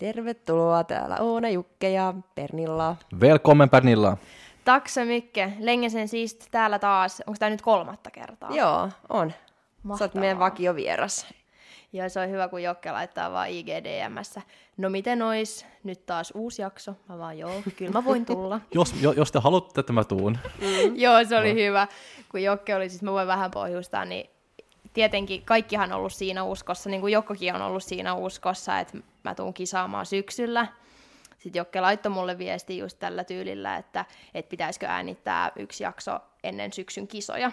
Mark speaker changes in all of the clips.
Speaker 1: Tervetuloa, täällä Oona, Jukke ja Pernilla.
Speaker 2: Välkommen Pernilla.
Speaker 3: Tack så mycket. Länge sen sist täällä taas. Onko tämä nyt kolmatta kertaa?
Speaker 1: Joo, on. Sä
Speaker 3: Mahtavaa.
Speaker 1: oot meidän vakiovieras.
Speaker 3: Joo, se on hyvä, kun Jokke laittaa vaan IGDMssä. No miten ois? Nyt taas uusi jakso. Mä vaan joo, kyllä mä voin tulla.
Speaker 2: Jos, jo, jos te haluatte, että mä tuun.
Speaker 3: joo, se oli hyvä. Kun Jokke oli, siis mä voin vähän pohjustaa, niin tietenkin kaikkihan on ollut siinä uskossa, niin kuin Jokkokin on ollut siinä uskossa, että mä tuun kisaamaan syksyllä. Sitten Jokke laittoi mulle viesti just tällä tyylillä, että, että pitäisikö äänittää yksi jakso ennen syksyn kisoja.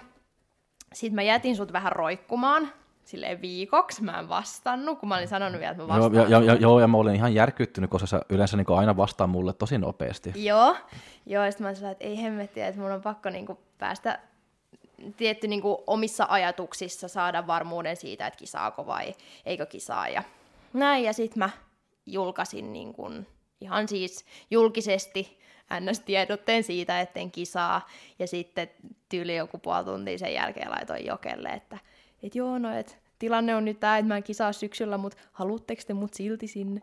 Speaker 3: Sitten mä jätin sut vähän roikkumaan, silleen viikoksi, mä en vastannut, kun mä olin sanonut vielä, että mä
Speaker 2: Joo,
Speaker 3: vastaan.
Speaker 2: ja, ja, joo, ja mä olin ihan järkyttynyt, koska sä yleensä niin aina vastaa mulle tosi nopeasti.
Speaker 3: Joo, joo ja sitten mä sanoin, että ei hemmettiä, että mun on pakko niinku päästä tietty niinku omissa ajatuksissa saada varmuuden siitä, että kisaako vai eikö kisaa. Ja näin, ja sitten mä julkaisin niinku ihan siis julkisesti NS-tiedotteen siitä, etten kisaa. Ja sitten tyyli joku puoli tuntia sen jälkeen laitoin Jokelle, että et joo, no et tilanne on nyt tämä, että mä en kisaa syksyllä, mutta haluatteko te mut silti sinne?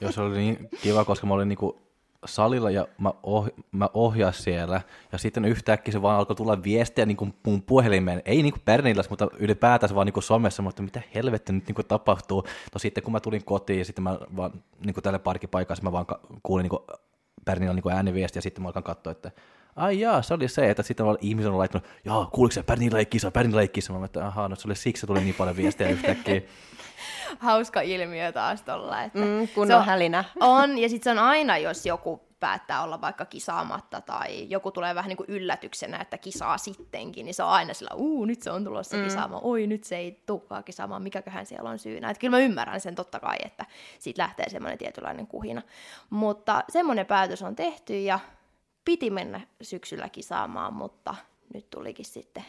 Speaker 2: Joo, se oli niin kiva, koska mä olin niinku salilla ja mä, oh, mä ohjasin siellä. Ja sitten yhtäkkiä se vaan alkoi tulla viestiä niinku mun puhelimeen. Ei niinku Pernillas, mutta ylipäätään vaan niinku somessa. Mutta mitä helvettiä nyt niinku tapahtuu. No sitten kun mä tulin kotiin ja sitten mä vaan niinku tälle parkkipaikassa mä vaan kuulin niinku Pernilla niinku ääniviestiä ja sitten mä alkan katsoa, että ai jaa, se oli se, että sitten ihmiset on laittanut, jaa, kuuliko se Pernilla ei kisa, Pernilla ei kisa. Mä että ahaa, no se oli siksi, se tuli niin paljon viestiä yhtäkkiä.
Speaker 3: Hauska ilmiö taas tolla, että
Speaker 1: Mm, kun
Speaker 3: se
Speaker 1: on hälinä.
Speaker 3: On, ja sitten se on aina, jos joku päättää olla vaikka kisaamatta tai joku tulee vähän niin kuin yllätyksenä, että kisaa sittenkin, niin se on aina sillä, uu, nyt se on tulossa mm. kisaamaan, oi, nyt se ei tulekaan kisaamaan, mikäköhän siellä on syynä. Että kyllä mä ymmärrän sen totta kai, että siitä lähtee semmoinen tietynlainen kuhina. Mutta semmoinen päätös on tehty ja piti mennä syksyllä kisaamaan, mutta nyt tulikin sitten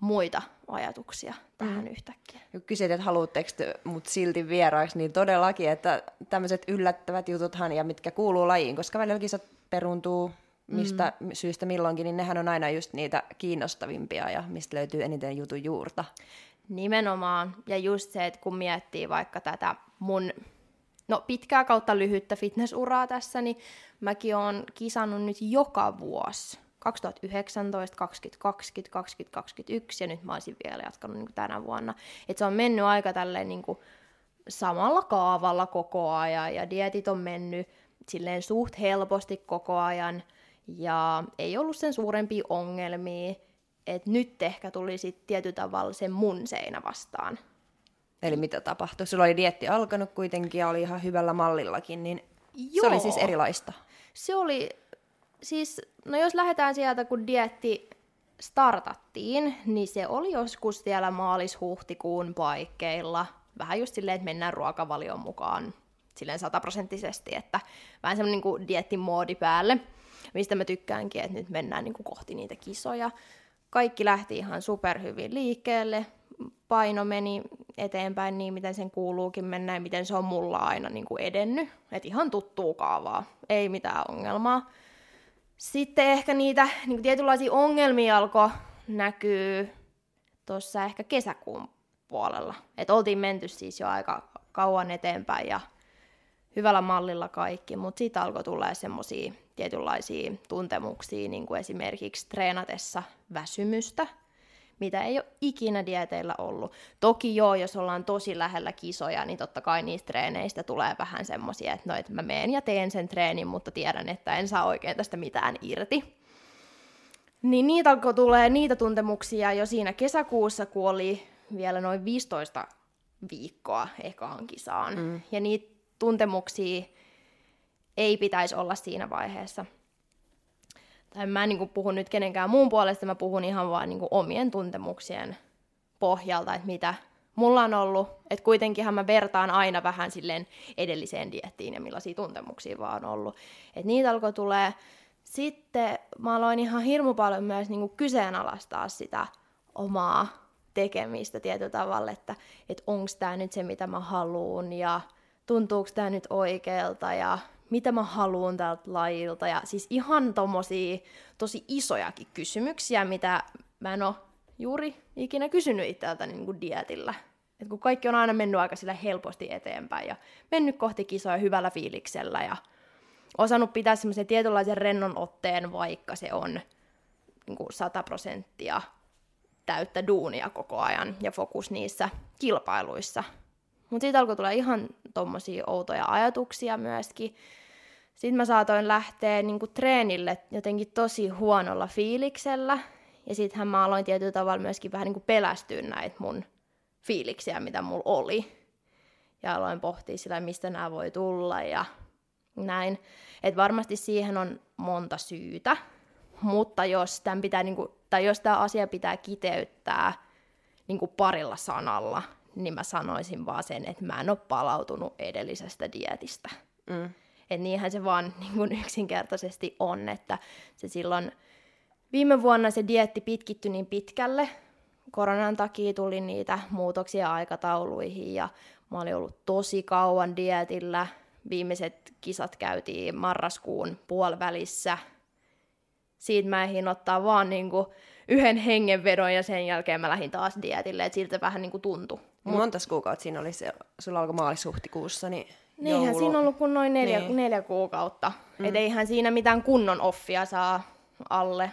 Speaker 3: muita ajatuksia tähän mm. yhtäkkiä.
Speaker 1: Kysyt, että haluatteko te mut silti vieraaksi, niin todellakin, että tämmöiset yllättävät jututhan ja mitkä kuuluu lajiin, koska välillä kisat peruntuu mistä mm. syystä milloinkin, niin nehän on aina just niitä kiinnostavimpia ja mistä löytyy eniten jutun juurta.
Speaker 3: Nimenomaan. Ja just se, että kun miettii vaikka tätä mun no, pitkää kautta lyhyttä fitnessuraa tässä, niin mäkin oon kisannut nyt joka vuosi. 2019, 2020, 2021 ja nyt mä olisin vielä jatkanut niin tänä vuonna. Et se on mennyt aika tälleen niin kuin samalla kaavalla koko ajan ja dietit on mennyt silleen suht helposti koko ajan ja ei ollut sen suurempia ongelmia. Et nyt ehkä tuli sitten tietyllä tavalla se mun seinä vastaan.
Speaker 1: Eli mitä tapahtui? Sulla oli dietti alkanut kuitenkin ja oli ihan hyvällä mallillakin, niin
Speaker 3: Joo.
Speaker 1: se oli siis erilaista.
Speaker 3: Se oli, siis, no jos lähdetään sieltä, kun dietti startattiin, niin se oli joskus siellä maalis-huhtikuun paikkeilla. Vähän just silleen, että mennään ruokavalion mukaan silleen sataprosenttisesti, että vähän semmoinen niin diettimoodi päälle, mistä mä tykkäänkin, että nyt mennään niin kuin kohti niitä kisoja. Kaikki lähti ihan superhyvin liikkeelle, paino meni eteenpäin niin, miten sen kuuluukin mennä ja miten se on mulla aina niin kuin edennyt. Et ihan tuttuu kaavaa, ei mitään ongelmaa. Sitten ehkä niitä niin tietynlaisia ongelmia alkoi näkyy tuossa ehkä kesäkuun puolella. Et oltiin menty siis jo aika kauan eteenpäin ja hyvällä mallilla kaikki, mutta siitä alkoi tulla semmoisia tietynlaisia tuntemuksia, niin kuin esimerkiksi treenatessa väsymystä, mitä ei ole ikinä dieteillä ollut. Toki joo, jos ollaan tosi lähellä kisoja, niin totta kai niistä treeneistä tulee vähän semmoisia, että no, että mä meen ja teen sen treenin, mutta tiedän, että en saa oikein tästä mitään irti. Niin niitä alkoi tulee niitä tuntemuksia jo siinä kesäkuussa, kun oli vielä noin 15 viikkoa ekaan kisaan. Mm. Ja niitä tuntemuksia ei pitäisi olla siinä vaiheessa. Tai mä en niin puhu nyt kenenkään muun puolesta, mä puhun ihan vaan niin omien tuntemuksien pohjalta, että mitä mulla on ollut. Että kuitenkinhan mä vertaan aina vähän silleen edelliseen diettiin ja millaisia tuntemuksia vaan on ollut. Että niitä alkoi tulee. Sitten mä aloin ihan hirmu paljon myös niin kyseenalaistaa sitä omaa tekemistä tietyllä tavalla, että, että onko tämä nyt se, mitä mä haluan ja tuntuuko tämä nyt oikealta ja mitä mä haluan tältä lajilta. Ja siis ihan tommosia tosi isojakin kysymyksiä, mitä mä en ole juuri ikinä kysynyt itseltäni niin kuin dietillä. Et kun kaikki on aina mennyt aika sillä helposti eteenpäin ja mennyt kohti kisoja hyvällä fiiliksellä ja osannut pitää semmoisen tietynlaisen rennon otteen, vaikka se on niin kuin 100 prosenttia täyttä duunia koko ajan ja fokus niissä kilpailuissa. Mutta siitä alkoi tulla ihan tommosia outoja ajatuksia myöskin. Sitten mä saatoin lähteä niin kuin treenille jotenkin tosi huonolla fiiliksellä. Ja sittenhän mä aloin tietyllä tavalla myöskin vähän niin kuin pelästyä näitä mun fiiliksiä, mitä mulla oli. Ja aloin pohtia sitä, mistä nämä voi tulla ja näin. Et varmasti siihen on monta syytä, mutta jos tämän pitää, niin tai jos tämä asia pitää kiteyttää niin kuin parilla sanalla, niin mä sanoisin vaan sen, että mä en ole palautunut edellisestä dietistä. Mm. Et niinhän se vaan niin kuin yksinkertaisesti on, että se silloin viime vuonna se dietti pitkittyi niin pitkälle, koronan takia tuli niitä muutoksia aikatauluihin ja mä olin ollut tosi kauan dietillä. Viimeiset kisat käytiin marraskuun puolivälissä. Siitä mä ehdin ottaa vaan niinku yhden hengenvedon ja sen jälkeen mä lähdin taas dietille, että siltä vähän niinku tuntui.
Speaker 1: Monta kuukautta siinä oli se, sulla alkoi maalis-huhtikuussa, niin
Speaker 3: Niinhän joulu. siinä on ollut kuin noin neljä, niin. neljä kuukautta. Mm. Et eihän siinä mitään kunnon offia saa alle.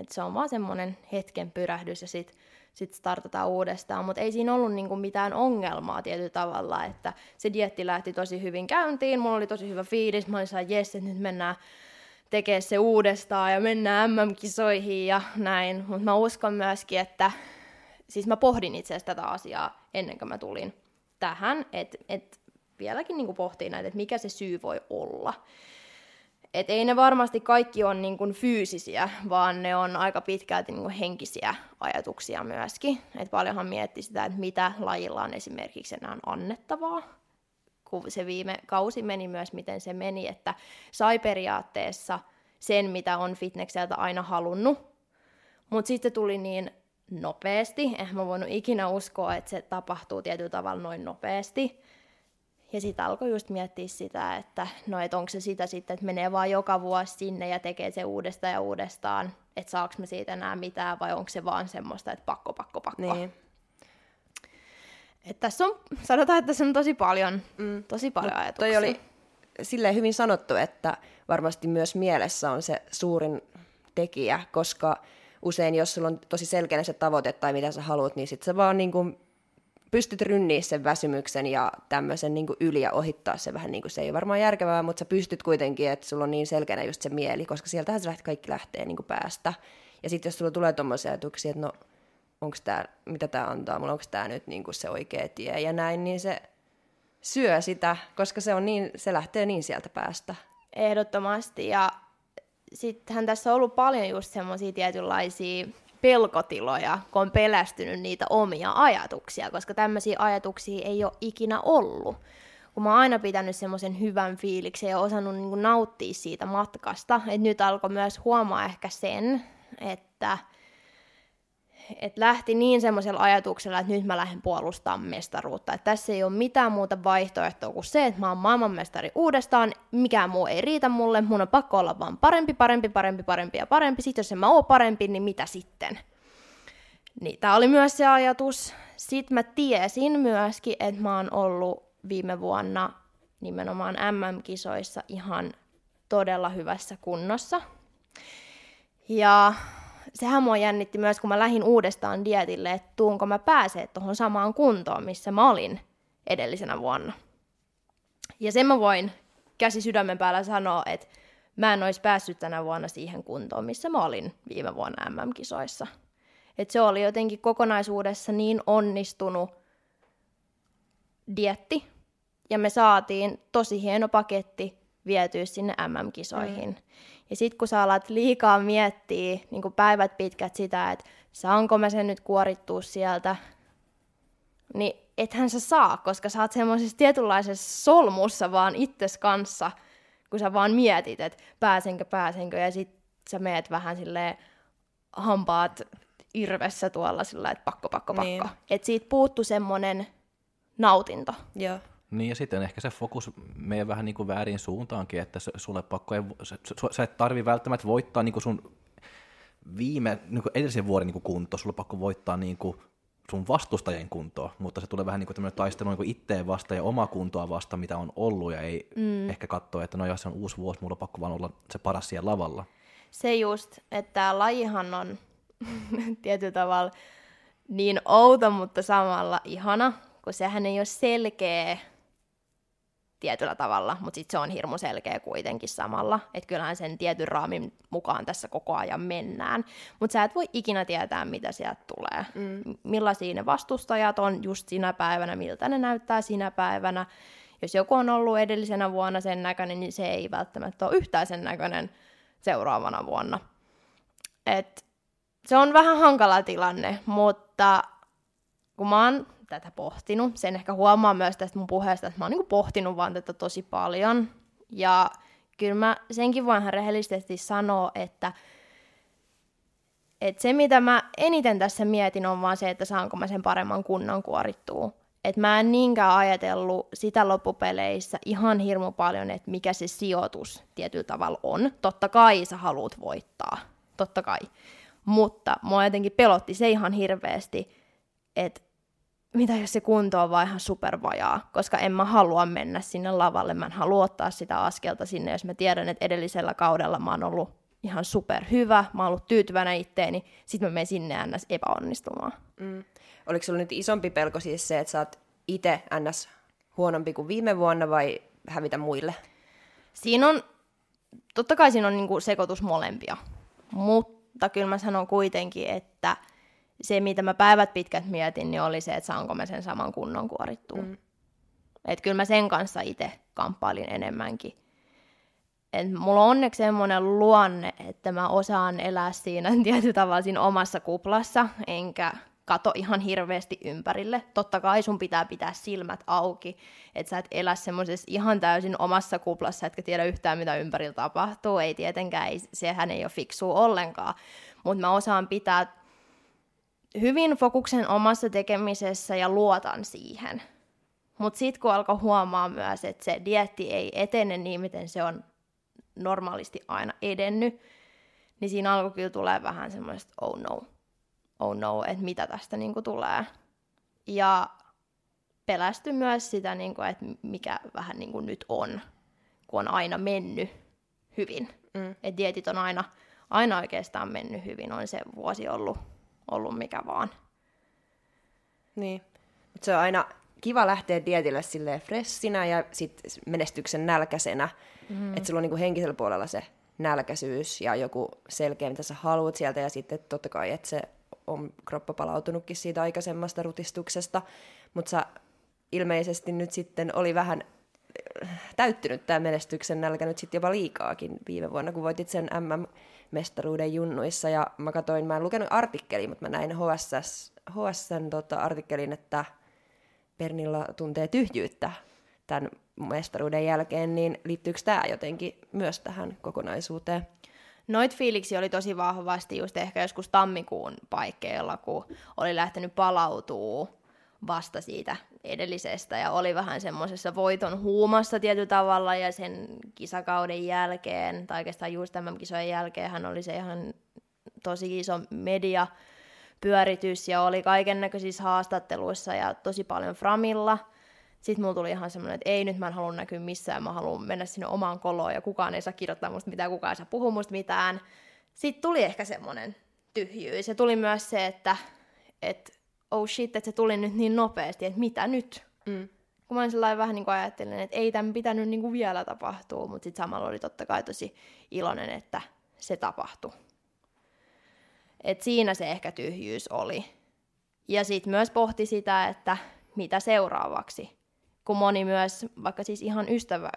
Speaker 3: Et se on vaan semmoinen hetken pyrähdys ja sitten sit startataan uudestaan. Mutta ei siinä ollut niinku mitään ongelmaa tietyllä tavalla, että se dietti lähti tosi hyvin käyntiin. Mulla oli tosi hyvä fiilis. Mä olin jes, että nyt mennään tekemään se uudestaan ja mennään MM-kisoihin ja näin. Mutta mä uskon myöskin, että siis mä pohdin itse asiassa tätä asiaa ennen kuin mä tulin tähän, että et vieläkin niin pohtii näitä, että mikä se syy voi olla. Et ei ne varmasti kaikki on niin kuin fyysisiä, vaan ne on aika pitkälti niin kuin henkisiä ajatuksia myöskin. Et paljonhan mietti sitä, että mitä lajilla on esimerkiksi enää annettavaa. Kun se viime kausi meni myös, miten se meni, että sai periaatteessa sen, mitä on fitnekseltä aina halunnut. Mutta sitten tuli niin nopeasti. Eihän mä voinut ikinä uskoa, että se tapahtuu tietyllä tavalla noin nopeasti. Ja sitten alkoi just miettiä sitä, että no et onko se sitä sitten, että menee vaan joka vuosi sinne ja tekee se uudestaan ja uudestaan, että saaks me siitä enää mitään vai onko se vaan semmoista, että pakko, pakko, pakko. Niin. Et tässä on, sanotaan, että tässä on tosi paljon, mm. tosi paljon no, ajatuksia.
Speaker 1: Toi oli silleen hyvin sanottu, että varmasti myös mielessä on se suurin tekijä, koska usein jos sulla on tosi selkeä se tavoite tai mitä sä haluat, niin sit sä vaan niin kuin pystyt rynniä sen väsymyksen ja tämmöisen niin yli ja ohittaa se vähän niin kuin se ei ole varmaan järkevää, mutta sä pystyt kuitenkin, että sulla on niin selkeänä just se mieli, koska sieltähän se kaikki lähtee niin kuin päästä. Ja sitten jos sulla tulee tuommoisia ajatuksia, että no onko tämä, mitä tämä antaa mulle, onko tämä nyt niin kuin se oikea tie ja näin, niin se syö sitä, koska se, on niin, se lähtee niin sieltä päästä.
Speaker 3: Ehdottomasti ja sittenhän tässä on ollut paljon just semmoisia tietynlaisia pelkotiloja, kun on pelästynyt niitä omia ajatuksia, koska tämmöisiä ajatuksia ei ole ikinä ollut. Kun mä oon aina pitänyt semmoisen hyvän fiiliksen ja osannut niin nauttia siitä matkasta, että nyt alkoi myös huomaa ehkä sen, että et lähti niin semmoisella ajatuksella, että nyt mä lähden puolustamaan mestaruutta. Että tässä ei ole mitään muuta vaihtoehtoa kuin se, että mä oon maailmanmestari uudestaan, mikään muu ei riitä mulle, mun on pakko olla vaan parempi, parempi, parempi, parempi ja parempi. Sitten jos en mä oo parempi, niin mitä sitten? Niin, tää oli myös se ajatus. Sitten mä tiesin myöskin, että mä oon ollut viime vuonna nimenomaan MM-kisoissa ihan todella hyvässä kunnossa. Ja sehän mua jännitti myös, kun mä lähdin uudestaan dietille, että tuunko mä pääsee tuohon samaan kuntoon, missä mä olin edellisenä vuonna. Ja sen mä voin käsi sydämen päällä sanoa, että mä en olisi päässyt tänä vuonna siihen kuntoon, missä mä olin viime vuonna MM-kisoissa. Et se oli jotenkin kokonaisuudessa niin onnistunut dietti, ja me saatiin tosi hieno paketti vietyä sinne MM-kisoihin. Mm. Ja sitten kun sä alat liikaa miettiä niin päivät pitkät sitä, että saanko mä sen nyt kuorittua sieltä, niin ethän sä saa, koska sä oot semmoisessa tietynlaisessa solmussa vaan itses kanssa, kun sä vaan mietit, että pääsenkö, pääsenkö, ja sit sä meet vähän silleen hampaat irvessä tuolla sillä että pakko, pakko, pakko. Niin. Että siitä puuttu semmoinen nautinto.
Speaker 1: Joo.
Speaker 2: Niin ja sitten ehkä se fokus menee vähän niin kuin väärin suuntaankin, että sulle pakko ei, sä et tarvi välttämättä voittaa niin kuin sun viime, niin kuin edellisen vuoden niin kuin kunto, sulle pakko voittaa niin kuin sun vastustajien kuntoa, mutta se tulee vähän niin kuin tämmöinen taistelu niin itteen vasta ja omaa kuntoa vasta, mitä on ollut, ja ei mm. ehkä katsoa, että no jos se on uusi vuosi, mulla on pakko vaan olla se paras siellä lavalla.
Speaker 3: Se just, että lajihan on tietyllä tavalla niin outo, mutta samalla ihana, kun sehän ei ole selkeä tietyllä tavalla, mutta sitten se on hirmu selkeä kuitenkin samalla. Että kyllähän sen tietyn raamin mukaan tässä koko ajan mennään. Mutta sä et voi ikinä tietää, mitä sieltä tulee. Mm. Millaisia ne vastustajat on just sinä päivänä, miltä ne näyttää sinä päivänä. Jos joku on ollut edellisenä vuonna sen näköinen, niin se ei välttämättä ole yhtään sen näköinen seuraavana vuonna. Et se on vähän hankala tilanne, mutta kun mä oon tätä pohtinut. Sen ehkä huomaa myös tästä mun puheesta, että mä oon niin pohtinut vaan tätä tosi paljon. Ja kyllä mä senkin voin ihan rehellisesti sanoa, että, että se mitä mä eniten tässä mietin on vaan se, että saanko mä sen paremman kunnon kuorittua. Et mä en niinkään ajatellut sitä loppupeleissä ihan hirmu paljon, että mikä se sijoitus tietyllä tavalla on. Totta kai sä haluat voittaa, totta kai. Mutta mua jotenkin pelotti se ihan hirveästi, että mitä jos se kunto on vaan ihan supervajaa, koska en mä halua mennä sinne lavalle, mä en halua ottaa sitä askelta sinne, jos mä tiedän, että edellisellä kaudella mä oon ollut ihan super hyvä, mä oon ollut tyytyväinen itteeni, sit mä menen sinne ns. epäonnistumaan.
Speaker 1: Mm. Oliko sulla nyt isompi pelko siis se, että sä oot itse ns. huonompi kuin viime vuonna vai hävitä muille?
Speaker 3: Siinä on, totta kai siinä on niinku sekoitus molempia, mutta kyllä mä sanon kuitenkin, että – se, mitä mä päivät pitkät mietin, niin oli se, että saanko mä sen saman kunnon kuorittua. Mm. Että kyllä mä sen kanssa itse kamppailin enemmänkin. Et mulla on onneksi semmoinen luonne, että mä osaan elää siinä tietyllä tavalla siinä omassa kuplassa, enkä kato ihan hirveästi ympärille. Totta kai sun pitää pitää silmät auki, että sä et elä semmoisessa ihan täysin omassa kuplassa, etkä tiedä yhtään mitä ympärillä tapahtuu. Ei tietenkään, ei, sehän ei ole fiksua ollenkaan. Mutta mä osaan pitää hyvin fokuksen omassa tekemisessä ja luotan siihen. Mutta sitten kun alkoi huomaa myös, että se dietti ei etene niin, miten se on normaalisti aina edennyt, niin siinä alkoi kyllä tulee vähän semmoista oh no, oh no, että mitä tästä niinku tulee. Ja pelästy myös sitä, niinku, että mikä vähän niinku nyt on, kun on aina mennyt hyvin. Mm. Että dietit on aina, aina oikeastaan mennyt hyvin, on se vuosi ollut ollut mikä vaan.
Speaker 1: Niin. Mut se on aina kiva lähteä dietille silleen fressinä ja sit menestyksen nälkäisenä. Mm. Että sulla on niinku henkisellä puolella se nälkäisyys ja joku selkeä, mitä sä haluat sieltä. Ja sitten totta kai, että se on kroppa palautunutkin siitä aikaisemmasta rutistuksesta. Mutta sä ilmeisesti nyt sitten oli vähän täyttynyt tämä menestyksen nälkä nyt sitten jopa liikaakin viime vuonna, kun voitit sen MM mestaruuden junnuissa. Ja mä katsoin, mä en lukenut artikkeli, mutta mä näin HSS, HSN tota, artikkelin, että Pernilla tuntee tyhjyyttä tämän mestaruuden jälkeen, niin liittyykö tämä jotenkin myös tähän kokonaisuuteen?
Speaker 3: Noit fiiliksi oli tosi vahvasti just ehkä joskus tammikuun paikkeilla, kun oli lähtenyt palautuu vasta siitä edellisestä ja oli vähän semmoisessa voiton huumassa tietyllä tavalla ja sen kisakauden jälkeen, tai oikeastaan just tämän kisojen jälkeen hän oli se ihan tosi iso media pyöritys ja oli kaiken näköisissä haastatteluissa ja tosi paljon Framilla. Sitten mulla tuli ihan semmoinen, että ei nyt mä en halua näkyä missään, mä haluan mennä sinne omaan koloon ja kukaan ei saa kirjoittaa musta mitään, kukaan ei saa puhua musta mitään. Sitten tuli ehkä semmoinen tyhjyys ja tuli myös se, että, että oh shit, että se tuli nyt niin nopeasti, että mitä nyt? Mm. Kun mä sellainen vähän niin kuin ajattelin, että ei tämän pitänyt niin kuin vielä tapahtua, mutta sitten samalla oli totta kai tosi iloinen, että se tapahtui. Et siinä se ehkä tyhjyys oli. Ja sitten myös pohti sitä, että mitä seuraavaksi. Kun moni myös, vaikka siis ihan ystävä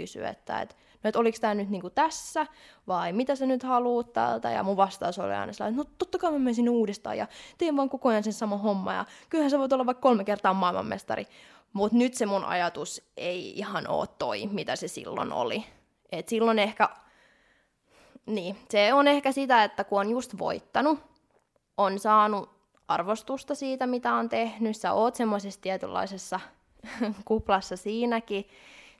Speaker 3: kysyi, että, että no, että oliko tämä nyt niinku tässä, vai mitä sä nyt haluut täältä, ja mun vastaus oli aina sellainen, no totta kai mä menisin uudestaan, ja teen vaan koko ajan sen sama homma, ja kyllähän sä voit olla vaikka kolme kertaa maailmanmestari. Mutta nyt se mun ajatus ei ihan ole toi, mitä se silloin oli. Et silloin ehkä, niin, se on ehkä sitä, että kun on just voittanut, on saanut arvostusta siitä, mitä on tehnyt, sä oot semmoisessa tietynlaisessa kuplassa siinäkin,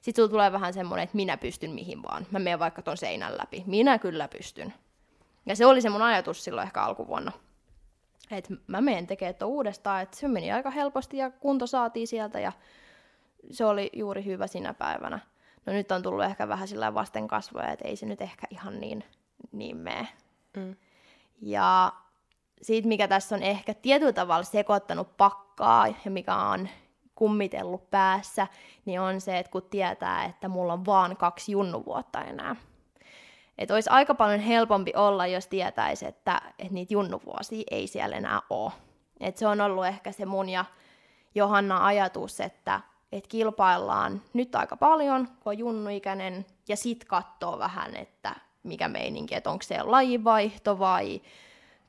Speaker 3: sitten sulla tulee vähän semmoinen, että minä pystyn mihin vaan. Mä menen vaikka ton seinän läpi. Minä kyllä pystyn. Ja se oli se mun ajatus silloin ehkä alkuvuonna. että mä menen tekemään tuon uudestaan, että se meni aika helposti ja kunto saatiin sieltä ja se oli juuri hyvä sinä päivänä. No nyt on tullut ehkä vähän sillä vasten kasvoja, että ei se nyt ehkä ihan niin, niin mene. Mm. Ja siitä, mikä tässä on ehkä tietyllä tavalla sekoittanut pakkaa ja mikä on kummitellut päässä, niin on se, että kun tietää, että mulla on vaan kaksi junnuvuotta enää. Että olisi aika paljon helpompi olla, jos tietäisi, että, että niitä junnuvuosia ei siellä enää ole. Et se on ollut ehkä se mun ja Johanna ajatus, että, että kilpaillaan nyt aika paljon, kun on junnuikäinen, ja sitten katsoo vähän, että mikä meininki, että onko se lajivaihto vai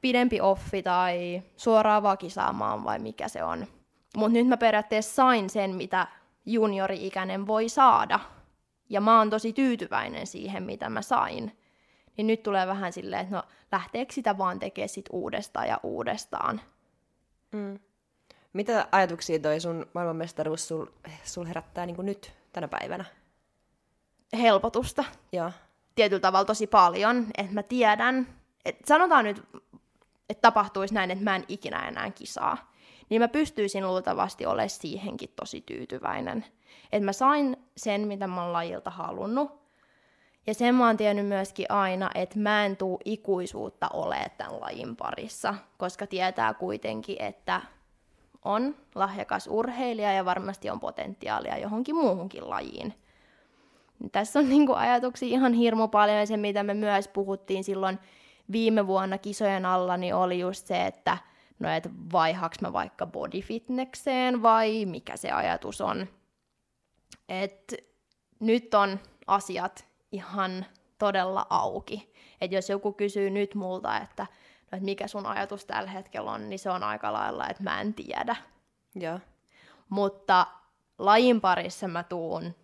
Speaker 3: pidempi offi tai suoraan vakisaamaan vai mikä se on. Mutta nyt mä periaatteessa sain sen, mitä juniori-ikäinen voi saada. Ja mä oon tosi tyytyväinen siihen, mitä mä sain. Niin nyt tulee vähän silleen, että no lähteekö sitä vaan tekemään sit uudestaan ja uudestaan.
Speaker 1: Mm. Mitä ajatuksia toi sun maailmanmestaruus sul, sul herättää niin nyt tänä päivänä?
Speaker 3: Helpotusta.
Speaker 1: Joo.
Speaker 3: Tietyllä tavalla tosi paljon, että mä tiedän, että sanotaan nyt, että tapahtuisi näin, että mä en ikinä enää kisaa. Niin mä pystyisin luultavasti olemaan siihenkin tosi tyytyväinen. Että mä sain sen, mitä mä oon lajilta halunnut. Ja sen mä oon tiennyt myöskin aina, että mä en tuu ikuisuutta ole tämän lajin parissa, koska tietää kuitenkin, että on lahjakas urheilija ja varmasti on potentiaalia johonkin muuhunkin lajiin. Tässä on niin ajatuksia ihan hirmu paljon ja se, mitä me myös puhuttiin silloin viime vuonna kisojen alla, niin oli just se, että no et vaihaks mä vaikka bodyfitnekseen vai mikä se ajatus on. Et nyt on asiat ihan todella auki. Et jos joku kysyy nyt multa, että no, et mikä sun ajatus tällä hetkellä on, niin se on aika lailla, että mä en tiedä.
Speaker 1: Joo.
Speaker 3: Mutta lajin parissa mä tuun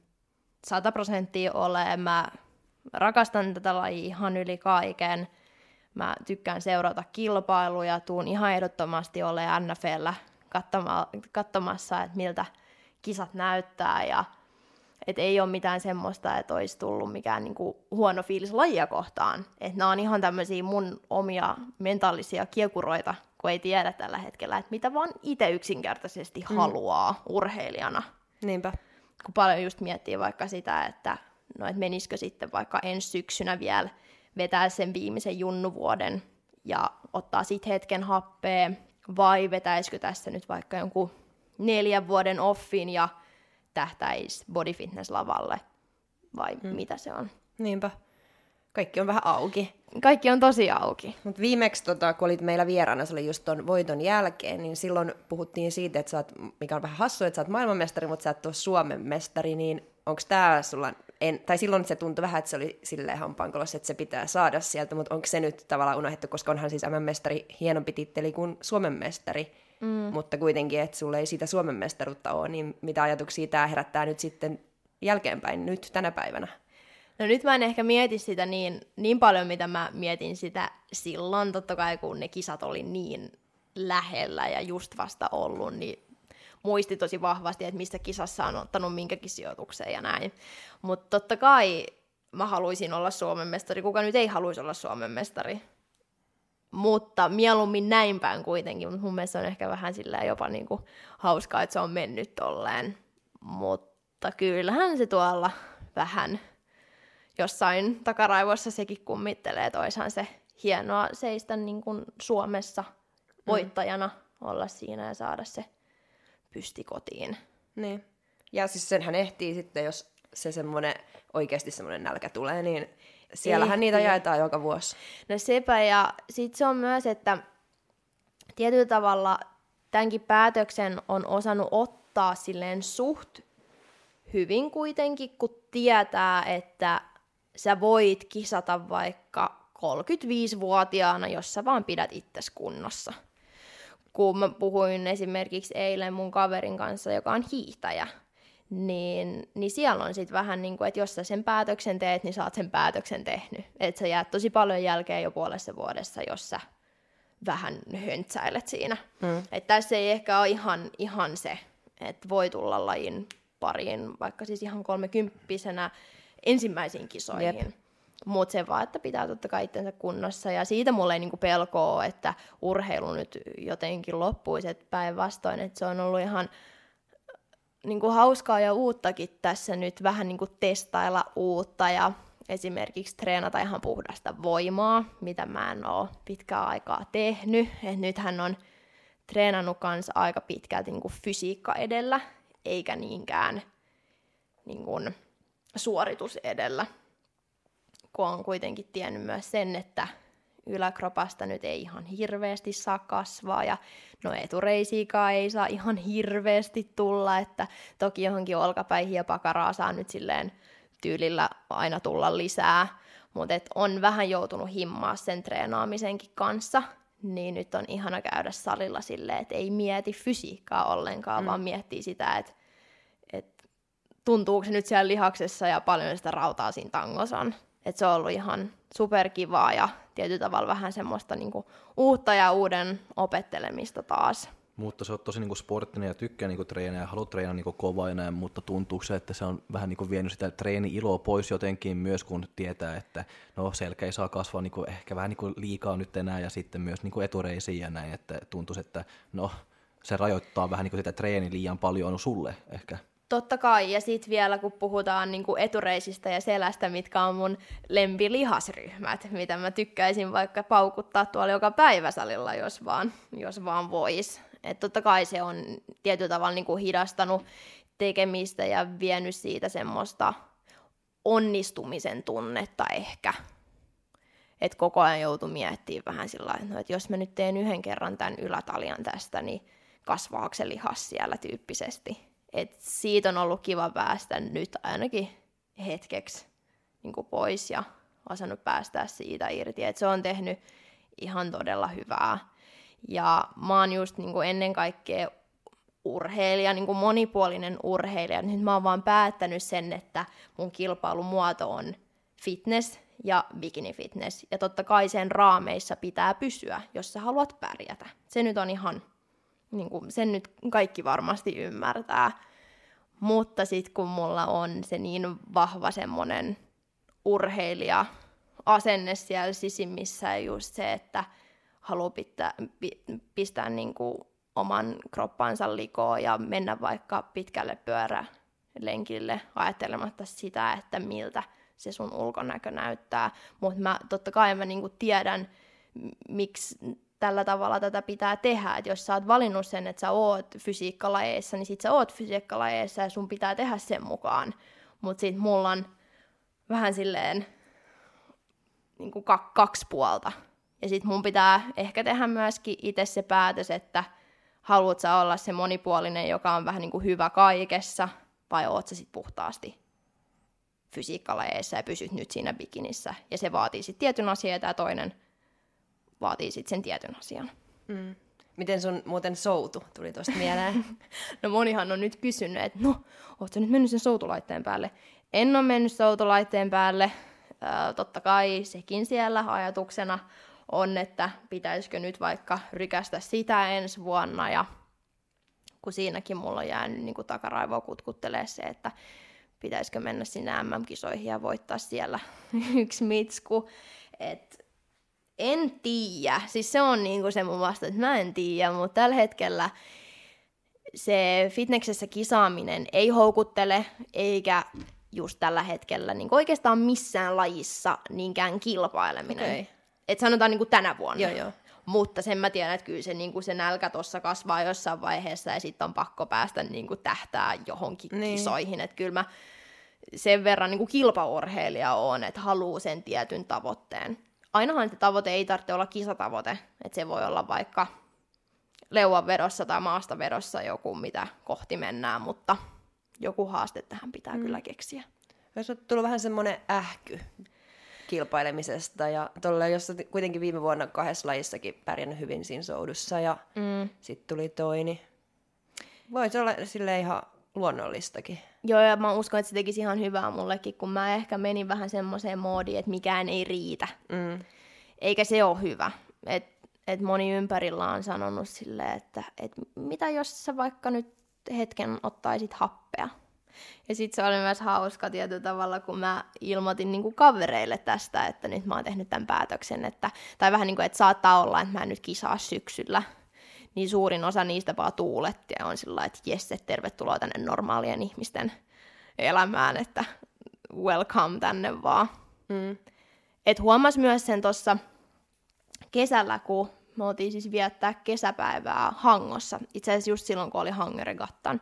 Speaker 3: 100 prosenttia olemaan. Mä rakastan tätä lajia ihan yli kaiken. Mä tykkään seurata kilpailuja, tuun ihan ehdottomasti ole NFLllä katsomassa, että miltä kisat näyttää ja et ei ole mitään semmoista, että olisi tullut mikään niinku huono fiilis lajia kohtaan. Että nämä on ihan tämmöisiä mun omia mentaalisia kiekuroita, kun ei tiedä tällä hetkellä, että mitä vaan itse yksinkertaisesti mm. haluaa urheilijana.
Speaker 1: Niinpä.
Speaker 3: Kun paljon just miettii vaikka sitä, että no, et menisikö sitten vaikka ensi syksynä vielä vetää sen viimeisen junnuvuoden ja ottaa sitten hetken happea, vai vetäisikö tässä nyt vaikka jonkun neljän vuoden offin ja tähtäisi body fitness lavalle, vai mm. mitä se on.
Speaker 1: Niinpä. Kaikki on vähän auki.
Speaker 3: Kaikki on tosi auki.
Speaker 1: Mut viimeksi, tota, kun olit meillä vieraana, se oli just ton voiton jälkeen, niin silloin puhuttiin siitä, että sä oot, mikä on vähän hassu, että sä oot maailmanmestari, mutta sä et ole Suomen mestari, niin onko tämä sulla, en, tai silloin se tuntui vähän, että se oli silleen hampaankolossa, että se pitää saada sieltä, mutta onko se nyt tavallaan unohdettu, koska onhan siis MM-mestari hienompi titteli kuin Suomen mestari, mm. mutta kuitenkin, että sulla ei sitä Suomen mestaruutta ole, niin mitä ajatuksia tämä herättää nyt sitten jälkeenpäin, nyt tänä päivänä?
Speaker 3: No nyt mä en ehkä mieti sitä niin, niin paljon, mitä mä mietin sitä silloin, totta kai kun ne kisat oli niin lähellä ja just vasta ollut, niin muisti tosi vahvasti, että mistä kisassa on ottanut minkäkin sijoituksen ja näin. Mutta totta kai mä haluaisin olla Suomen mestari, kuka nyt ei haluaisi olla Suomen mestari. Mutta mieluummin näin päin kuitenkin, mutta mun mielestä on ehkä vähän sillä jopa niinku hauskaa, että se on mennyt tolleen. Mutta kyllähän se tuolla vähän jossain takaraivoissa sekin kummittelee, että oishan se hienoa seistä niin kuin Suomessa voittajana, mm. olla siinä ja saada se pysti kotiin.
Speaker 1: Niin. Ja siis senhän ehtii sitten, jos se semmoinen oikeasti semmoinen nälkä tulee, niin siellähän ehtii. niitä jaetaan joka vuosi.
Speaker 3: No sepä, ja sitten se on myös, että tietyllä tavalla tämänkin päätöksen on osannut ottaa silleen suht hyvin kuitenkin, kun tietää, että sä voit kisata vaikka 35-vuotiaana, jos sä vaan pidät itses kunnossa kun mä puhuin esimerkiksi eilen mun kaverin kanssa, joka on hiihtäjä, niin, niin siellä on sitten vähän niin kuin, että jos sä sen päätöksen teet, niin sä oot sen päätöksen tehnyt. Että sä jäät tosi paljon jälkeen jo puolessa vuodessa, jos sä vähän höntsäilet siinä. Mm. Että tässä ei ehkä ole ihan, ihan se, että voi tulla lajin pariin, vaikka siis ihan kolmekymppisenä ensimmäisiin kisoihin. Jep. Mutta se vaan, että pitää totta kai itsensä kunnossa. Ja siitä mulle ei niinku pelkoa että urheilu nyt jotenkin loppuisi. Että päinvastoin, että se on ollut ihan niinku hauskaa ja uuttakin tässä nyt vähän niinku testailla uutta ja esimerkiksi treenata ihan puhdasta voimaa, mitä mä en ole pitkää aikaa tehnyt. Et nythän on treenannut kanssa aika pitkälti niinku fysiikka edellä, eikä niinkään niinku suoritus edellä kun on kuitenkin tiennyt myös sen, että yläkropasta nyt ei ihan hirveästi saa kasvaa ja no etureisiikaan ei saa ihan hirveästi tulla, että toki johonkin olkapäihin ja pakaraa saa nyt silleen tyylillä aina tulla lisää, mutta on vähän joutunut himmaa sen treenaamisenkin kanssa, niin nyt on ihana käydä salilla silleen, että ei mieti fysiikkaa ollenkaan, mm. vaan miettii sitä, että, että tuntuuko se nyt siellä lihaksessa ja paljon sitä rautaa siinä tangossa on. Et se on ollut ihan superkivaa ja tietyllä tavalla vähän semmoista niinku uutta ja uuden opettelemista taas.
Speaker 2: Mutta se on tosi niinku sporttinen ja tykkää niinku treenaa ja haluaa treenaa niinku kovaa mutta tuntuu se, että se on vähän niinku vienyt sitä treeni-iloa pois jotenkin myös, kun tietää, että no selkä ei saa kasvaa niinku ehkä vähän niinku liikaa nyt enää ja sitten myös niinku etureisiin ja näin, että tuntuu, että no se rajoittaa vähän niinku sitä treeni liian paljon sulle ehkä.
Speaker 3: Totta kai, ja sitten vielä kun puhutaan niinku etureisistä ja selästä, mitkä on mun lempilihasryhmät, mitä mä tykkäisin vaikka paukuttaa tuolla joka päivä salilla, jos vaan, jos vaan vois. Et totta kai se on tietyllä tavalla niinku hidastanut tekemistä ja vienyt siitä semmoista onnistumisen tunnetta ehkä. Et koko ajan joutuu miettimään vähän sillä että no, et jos mä nyt teen yhden kerran tämän ylätalian tästä, niin kasvaako se lihas siellä tyyppisesti et siitä on ollut kiva päästä nyt ainakin hetkeksi niin pois ja osannut päästää siitä irti. Et se on tehnyt ihan todella hyvää. Ja mä oon just niin ennen kaikkea urheilija, niin kuin monipuolinen urheilija. Nyt mä oon vaan päättänyt sen, että mun kilpailumuoto on fitness ja bikini fitness. Ja totta kai sen raameissa pitää pysyä, jos sä haluat pärjätä. Se nyt on ihan niin kuin, sen nyt kaikki varmasti ymmärtää. Mutta sitten kun mulla on se niin vahva semmoinen urheilija asenne siellä sisimmissä just se, että haluaa pitää, pistää niin kuin oman kroppansa likoon ja mennä vaikka pitkälle pyörälenkille ajattelematta sitä, että miltä se sun ulkonäkö näyttää. Mutta mä totta kai mä niinku tiedän, miksi tällä tavalla tätä pitää tehdä. että jos sä oot valinnut sen, että sä oot fysiikkalajeissa, niin sit sä oot fysiikkalajeissa ja sun pitää tehdä sen mukaan. Mutta sit mulla on vähän silleen niin kuin kaksi puolta. Ja sit mun pitää ehkä tehdä myöskin itse se päätös, että haluat sä olla se monipuolinen, joka on vähän niin kuin hyvä kaikessa, vai oot sä sit puhtaasti fysiikkalajeissa ja pysyt nyt siinä bikinissä. Ja se vaatii sitten tietyn asian ja tämä toinen – vaatii sitten sen tietyn asian.
Speaker 1: Mm. Miten sun muuten soutu tuli tuosta mieleen?
Speaker 3: no monihan on nyt kysynyt, että no, ootko nyt mennyt sen soutulaitteen päälle? En ole mennyt soutulaitteen päälle. Äh, totta kai sekin siellä ajatuksena on, että pitäisikö nyt vaikka rykästä sitä ensi vuonna. Ja kun siinäkin mulla on jäänyt niin takaraivoa kutkuttelee se, että pitäisikö mennä sinne MM-kisoihin ja voittaa siellä yksi mitsku. Että en tiedä. Siis se on niinku se mun vasta, että mä en tiedä, mutta tällä hetkellä se fitneksessä kisaaminen ei houkuttele, eikä just tällä hetkellä niin oikeastaan missään lajissa niinkään kilpaileminen. Okay. Et sanotaan niin kuin tänä vuonna.
Speaker 1: Joo, joo.
Speaker 3: Mutta sen mä tiedän, että kyllä se, niin kuin se nälkä tuossa kasvaa jossain vaiheessa ja sitten on pakko päästä niin kuin tähtää johonkin niin. kisoihin. Että kyllä mä sen verran niin kuin kilpaurheilija on, että haluaa sen tietyn tavoitteen ainahan se tavoite ei tarvitse olla kisatavoite, että se voi olla vaikka leuanvedossa tai maastavedossa joku, mitä kohti mennään, mutta joku haaste tähän pitää mm. kyllä keksiä.
Speaker 1: Jos on tullut vähän semmoinen ähky kilpailemisesta ja tolle, jos kuitenkin viime vuonna kahdessa lajissakin pärjännyt hyvin siinä soudussa ja mm. sitten tuli toi, niin voisi olla sille ihan luonnollistakin.
Speaker 3: Joo, ja mä uskon, että se tekisi ihan hyvää mullekin, kun mä ehkä menin vähän semmoiseen moodiin, että mikään ei riitä. Mm. Eikä se ole hyvä. Et, et moni ympärillä on sanonut silleen, että et mitä jos sä vaikka nyt hetken ottaisit happea. Ja sitten se oli myös hauska tietyllä tavalla, kun mä ilmoitin niin kuin kavereille tästä, että nyt mä oon tehnyt tämän päätöksen, että, tai vähän niin kuin, että saattaa olla, että mä en nyt kisaa syksyllä, niin suurin osa niistä vaan tuuletti ja on sillä että jes, että tervetuloa tänne normaalien ihmisten elämään, että welcome tänne vaan. Mm. Et huomas myös sen tuossa kesällä, kun me oltiin siis viettää kesäpäivää Hangossa. Itse asiassa just silloin, kun oli Hangeregattan.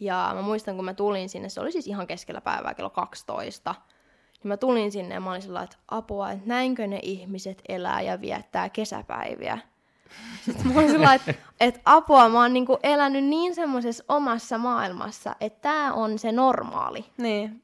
Speaker 3: Ja mä muistan, kun mä tulin sinne, se oli siis ihan keskellä päivää, kello 12. Niin mä tulin sinne ja mä olin sellainen, että apua, että näinkö ne ihmiset elää ja viettää kesäpäiviä. Sitten mä olin että, että apua, mä oon niinku elänyt niin semmoisessa omassa maailmassa, että tämä on se normaali.
Speaker 1: Niin.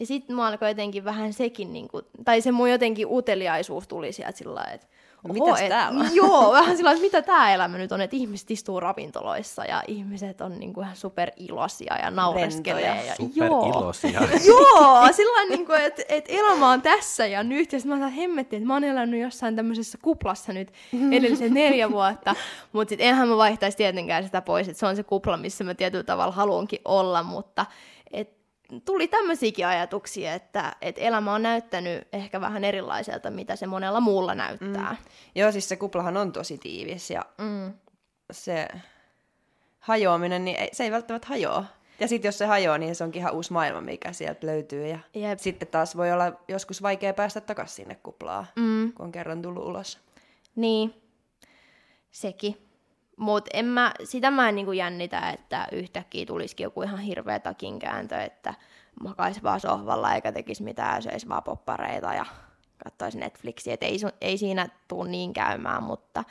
Speaker 3: Ja sitten mä alkoi jotenkin vähän sekin, niinku, tai se mun jotenkin uteliaisuus tuli sieltä sillä että
Speaker 1: Mitäs et, täällä on?
Speaker 3: Joo, vähän sillä että mitä tämä elämä nyt on, että ihmiset istuu ravintoloissa ja ihmiset on niinku ihan superiloisia ja naureskelee. Ja,
Speaker 2: superiloisia.
Speaker 3: joo, sillä niin kuin, että, että elämä on tässä ja nyt. Ja sitten mä sanoin, hemmetti, että mä oon elänyt jossain tämmöisessä kuplassa nyt edellisen neljä vuotta. Mutta sitten enhän mä vaihtaisi tietenkään sitä pois, että se on se kupla, missä mä tietyllä tavalla haluankin olla, mutta tuli tämmöisiäkin ajatuksia, että, että elämä on näyttänyt ehkä vähän erilaiselta, mitä se monella muulla näyttää. Mm.
Speaker 1: Joo, siis se kuplahan on tosi tiivis ja mm. se hajoaminen, niin ei, se ei välttämättä hajoa. Ja sitten jos se hajoaa, niin se onkin ihan uusi maailma, mikä sieltä löytyy. Ja Jep. sitten taas voi olla joskus vaikea päästä takaisin sinne kuplaan, mm. kun on kerran tullut ulos.
Speaker 3: Niin, sekin. Mutta en mä, sitä mä en niinku jännitä, että yhtäkkiä tulisikin joku ihan hirveä takinkääntö, että makaisi vaan sohvalla eikä tekisi mitään, söisi vaan poppareita ja katsoisi Netflixiä. Et ei, ei siinä tule niin käymään, mutta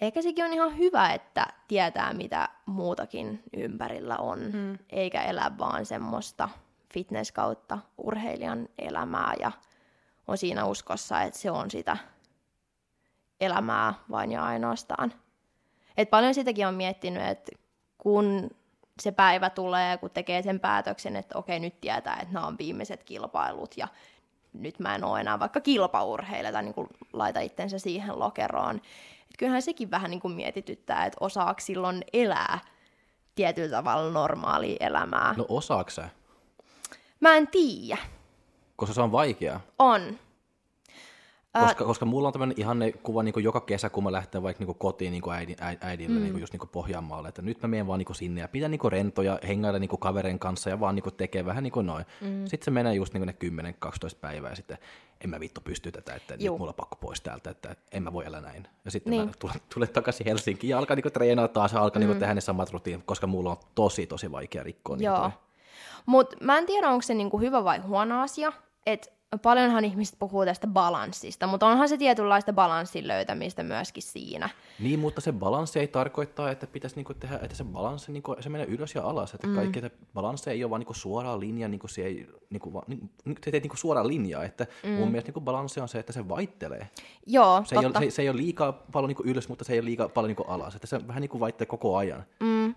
Speaker 3: ehkä sekin on ihan hyvä, että tietää, mitä muutakin ympärillä on, hmm. eikä elä vaan semmoista fitness kautta urheilijan elämää ja on siinä uskossa, että se on sitä elämää vain ja ainoastaan. Et paljon sitäkin on miettinyt, että kun se päivä tulee, kun tekee sen päätöksen, että okei, nyt tietää, että nämä on viimeiset kilpailut ja nyt mä en ole enää vaikka kilpaurheilija tai niin kuin laita itsensä siihen lokeroon. Et kyllähän sekin vähän niin kuin mietityttää, että osaako silloin elää tietyllä tavalla normaalia elämää.
Speaker 2: No osaako sä?
Speaker 3: Mä en tiedä.
Speaker 2: Koska se on vaikeaa.
Speaker 3: On.
Speaker 2: Koska, koska mulla on tämmöinen ihanne kuva niin joka kesä, kun mä lähten vaikka niin kotiin niin äidin, äidille mm. niin just niin Pohjanmaalle, että nyt mä menen vaan niin sinne ja pidän niin rentoja, hengailla niin kavereiden kanssa ja vaan niin tekee vähän niin noin. Mm. Sitten se menee just niin ne 10-12 päivää ja sitten en mä vittu pysty tätä, että Juh. nyt mulla on pakko pois täältä, että en mä voi elää näin. Ja sitten niin. mä tulen, tulen takaisin Helsinkiin ja alkaa niin treenaa taas ja alkaa mm. niin tehdä ne samat rutiinit, koska mulla on tosi tosi vaikea rikkoa.
Speaker 3: Joo. Niin Mutta mä en tiedä, onko se niinku hyvä vai huono asia, että paljonhan ihmiset puhuu tästä balanssista, mutta onhan se tietynlaista balanssin löytämistä myöskin siinä.
Speaker 2: Niin, mutta se balanssi ei tarkoittaa, että pitäisi niinku tehdä, että se balanssi niinku, se menee ylös ja alas, että mm. kaikki, että balanssi ei ole vaan niinku suoraan linja, niinku se ei, niinku, va, niinku, se teet niinku suoraan linjaa, että mm. mun mielestä niinku balanssi on se, että se vaihtelee.
Speaker 3: Joo,
Speaker 2: se totta. Ei ole, se, se, ei ole liikaa paljon niinku ylös, mutta se ei ole liikaa paljon niinku alas, että se vähän niinku vaihtelee koko ajan.
Speaker 3: Mm.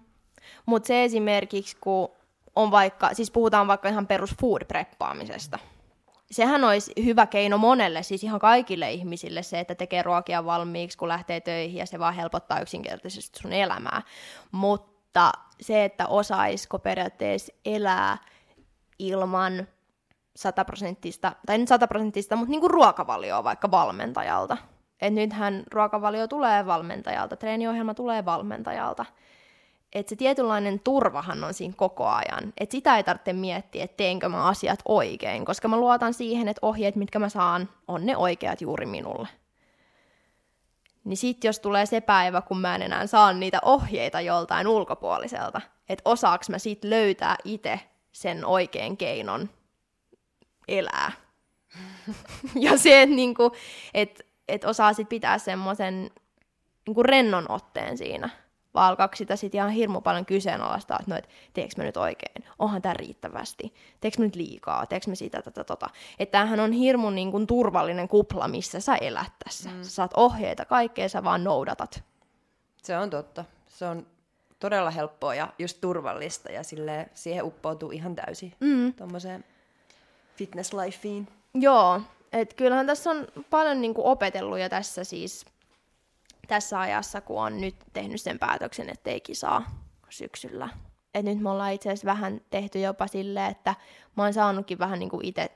Speaker 3: Mutta se esimerkiksi, kun on vaikka, siis puhutaan vaikka ihan perus food preppaamisesta, sehän olisi hyvä keino monelle, siis ihan kaikille ihmisille se, että tekee ruokia valmiiksi, kun lähtee töihin ja se vaan helpottaa yksinkertaisesti sun elämää. Mutta se, että osaisiko periaatteessa elää ilman sataprosenttista, tai nyt sataprosenttista, mutta niinku ruokavalioa vaikka valmentajalta. Et nythän ruokavalio tulee valmentajalta, treeniohjelma tulee valmentajalta – että se tietynlainen turvahan on siinä koko ajan. Että sitä ei tarvitse miettiä, että teenkö mä asiat oikein, koska mä luotan siihen, että ohjeet, mitkä mä saan, on ne oikeat juuri minulle. Niin sitten jos tulee se päivä, kun mä en enää saa niitä ohjeita joltain ulkopuoliselta, että osaaks mä sit löytää itse sen oikean keinon elää. ja se, että niinku, et, et osaa sit pitää semmoisen niinku rennon otteen siinä – vai alkaako sitä sitten ihan hirmu paljon kyseenalaistaa, että no, et, teekö mä nyt oikein, onhan tämä riittävästi, teekö mä nyt liikaa, teekö mä sitä, tätä, tota. Että tämähän on hirmu niin kuin, turvallinen kupla, missä sä elät tässä. Mm. Sä saat ohjeita, kaikkea sä vaan noudatat.
Speaker 1: Se on totta. Se on todella helppoa ja just turvallista ja sille siihen uppoutuu ihan täysin mm. tuommoiseen fitness lifeen.
Speaker 3: Joo, että kyllähän tässä on paljon niin kuin, opetellut jo tässä siis tässä ajassa, kun on nyt tehnyt sen päätöksen, että ei kisaa syksyllä. Et nyt me ollaan itse asiassa vähän tehty jopa silleen, että mä oon saanutkin vähän niin kuin itse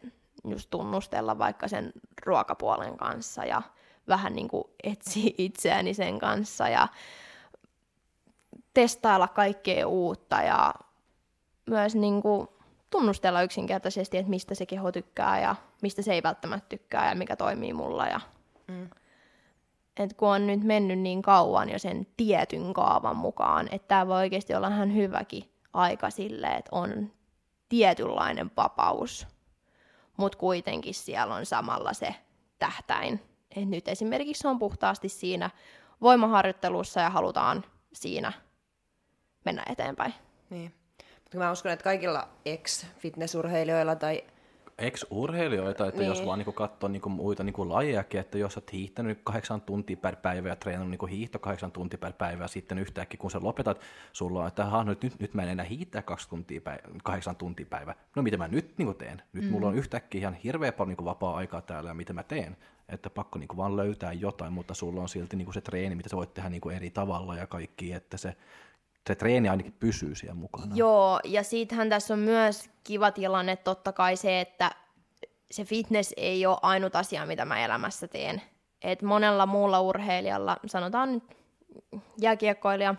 Speaker 3: just tunnustella vaikka sen ruokapuolen kanssa ja vähän niin kuin etsiä itseäni sen kanssa ja testailla kaikkea uutta ja myös niin kuin tunnustella yksinkertaisesti, että mistä se keho tykkää ja mistä se ei välttämättä tykkää ja mikä toimii mulla. Ja... Mm. Et kun on nyt mennyt niin kauan jo sen tietyn kaavan mukaan, että tämä voi oikeasti olla ihan hyväkin aika sille, että on tietynlainen vapaus, mutta kuitenkin siellä on samalla se tähtäin. Et nyt esimerkiksi on puhtaasti siinä voimaharjoittelussa ja halutaan siinä mennä eteenpäin.
Speaker 1: Niin. Mä uskon, että kaikilla ex-fitnessurheilijoilla tai
Speaker 2: ex-urheilijoita, että niin. jos vaan niinku katsoo niinku muita niinku lajejakin, että jos olet hiihtänyt kahdeksan tuntia per päivä ja treenannut niinku hiihto kahdeksan tuntia per päivä ja sitten yhtäkkiä kun sä lopetat, sulla on, että no, nyt, nyt, nyt mä en enää hiihtää kaksi tuntia päivä, kahdeksan tuntia päivä. No mitä mä nyt niinku teen? Nyt mm. mulla on yhtäkkiä ihan hirveä paljon niinku vapaa-aikaa täällä ja mitä mä teen. Että pakko niinku vaan löytää jotain, mutta sulla on silti niinku se treeni, mitä sä voit tehdä niinku eri tavalla ja kaikki, että se se treeni ainakin pysyy siellä mukana.
Speaker 3: Joo, ja siitähän tässä on myös kiva tilanne totta kai se, että se fitness ei ole ainut asia, mitä mä elämässä teen. Et monella muulla urheilijalla, sanotaan nyt jääkiekkoilija,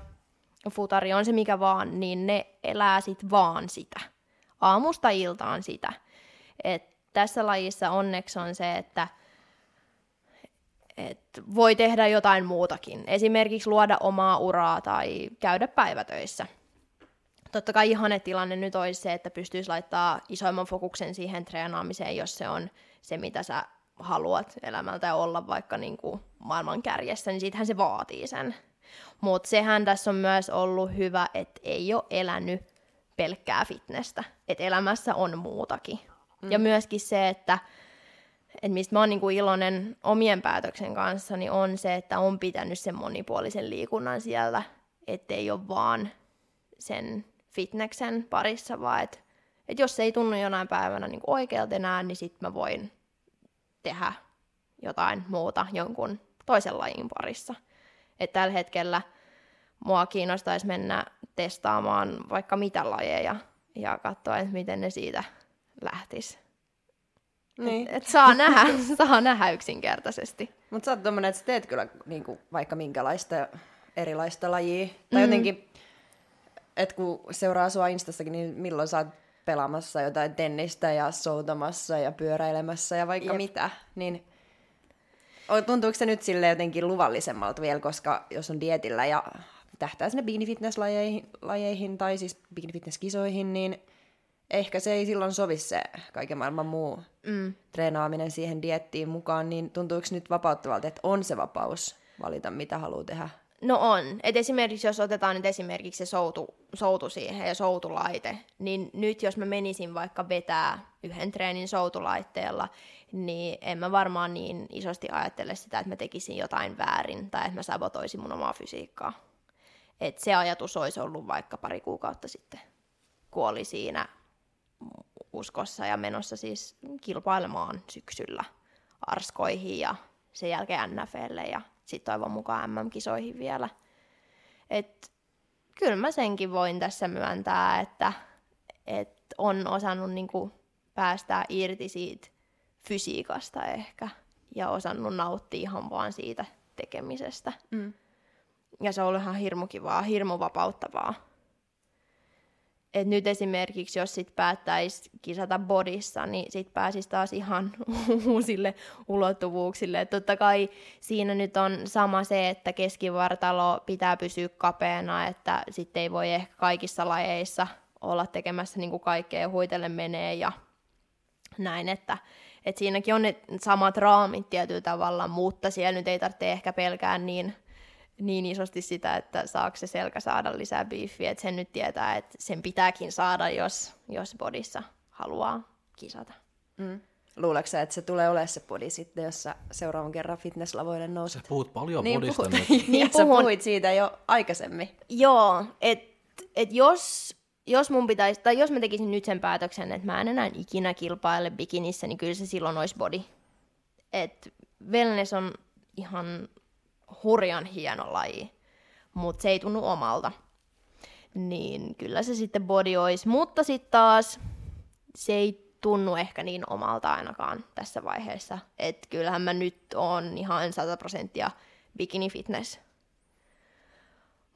Speaker 3: futari, on se mikä vaan, niin ne elää sit vaan sitä. Aamusta iltaan sitä. Et tässä lajissa onneksi on se, että et voi tehdä jotain muutakin. Esimerkiksi luoda omaa uraa tai käydä päivätöissä. Totta kai ihane tilanne nyt olisi se, että pystyisi laittaa isoimman fokuksen siihen treenaamiseen, jos se on se, mitä sä haluat elämältä olla vaikka niin kuin maailman kärjessä, niin siitähän se vaatii sen. Mutta sehän tässä on myös ollut hyvä, että ei ole elänyt pelkkää fitnessä, että elämässä on muutakin. Mm. Ja myöskin se, että että mistä mä oon niin kuin iloinen omien päätöksen kanssa, niin on se, että on pitänyt sen monipuolisen liikunnan siellä, ettei ole vaan sen fitneksen parissa, vaan että et jos se ei tunnu jonain päivänä niin oikealta enää, niin sitten mä voin tehdä jotain muuta jonkun toisen lajin parissa. Et tällä hetkellä mua kiinnostaisi mennä testaamaan vaikka mitä lajeja ja katsoa, että miten ne siitä lähtis. Niin. Et, et saa, nähdä, saa nähdä yksinkertaisesti.
Speaker 1: Mutta sä oot tommonen, että sä teet kyllä niinku, vaikka minkälaista erilaista lajia. Tai mm-hmm. jotenkin, että kun seuraa sua Instassakin, niin milloin sä oot pelaamassa jotain tennistä ja soutamassa ja pyöräilemässä ja vaikka Jep. mitä, niin tuntuuko se nyt sille jotenkin luvallisemmalta vielä, koska jos on dietillä ja tähtää sinne bikini fitness lajeihin tai siis bikini fitness kisoihin, niin ehkä se ei silloin sovi se kaiken maailman muu mm. treenaaminen siihen diettiin mukaan, niin tuntuuko nyt vapauttavalta, että on se vapaus valita, mitä haluaa tehdä?
Speaker 3: No on. Et esimerkiksi jos otetaan nyt esimerkiksi se soutu, soutu siihen ja soutulaite, niin nyt jos mä menisin vaikka vetää yhden treenin soutulaitteella, niin en mä varmaan niin isosti ajattele sitä, että mä tekisin jotain väärin tai että mä sabotoisin mun omaa fysiikkaa. Et se ajatus olisi ollut vaikka pari kuukautta sitten, kun oli siinä uskossa ja menossa siis kilpailemaan syksyllä arskoihin ja sen jälkeen NFLlle ja sitten toivon mukaan MM-kisoihin vielä. Et kyllä mä senkin voin tässä myöntää, että et on osannut niinku päästää irti siitä fysiikasta ehkä ja osannut nauttia ihan vaan siitä tekemisestä. Mm. Ja se on ollut ihan hirmu kivaa, hirmu vapauttavaa. Et nyt esimerkiksi, jos sit päättäisi kisata bodissa, niin sit pääsisi taas ihan uusille ulottuvuuksille. Et totta kai siinä nyt on sama se, että keskivartalo pitää pysyä kapeana, että sitten ei voi ehkä kaikissa lajeissa olla tekemässä niin kuin kaikkea huitelle menee ja näin, että et siinäkin on ne samat raamit tietyllä tavalla, mutta siellä nyt ei tarvitse ehkä pelkää niin niin isosti sitä, että saako se selkä saada lisää biiffiä, että sen nyt tietää, että sen pitääkin saada, jos, jos bodissa haluaa kisata.
Speaker 1: Mm. Luuleeko sä, että se tulee olemaan se body sitten, jos sä seuraavan kerran fitnesslavoille nouset?
Speaker 2: Sä puhut paljon
Speaker 1: niin
Speaker 2: bodista
Speaker 1: puhut.
Speaker 2: nyt.
Speaker 1: niin puhun. sä puhuit siitä jo aikaisemmin.
Speaker 3: Joo, että et jos, jos mun pitäisi, tai jos mä tekisin nyt sen päätöksen, että mä en enää ikinä kilpaile bikinissä, niin kyllä se silloin olisi body. Et wellness on ihan hurjan hieno laji, mutta se ei tunnu omalta. niin kyllä se sitten body olisi. Mutta sitten taas se ei tunnu ehkä niin omalta ainakaan tässä vaiheessa. Että kyllähän mä nyt on ihan 100 prosenttia bikini fitness.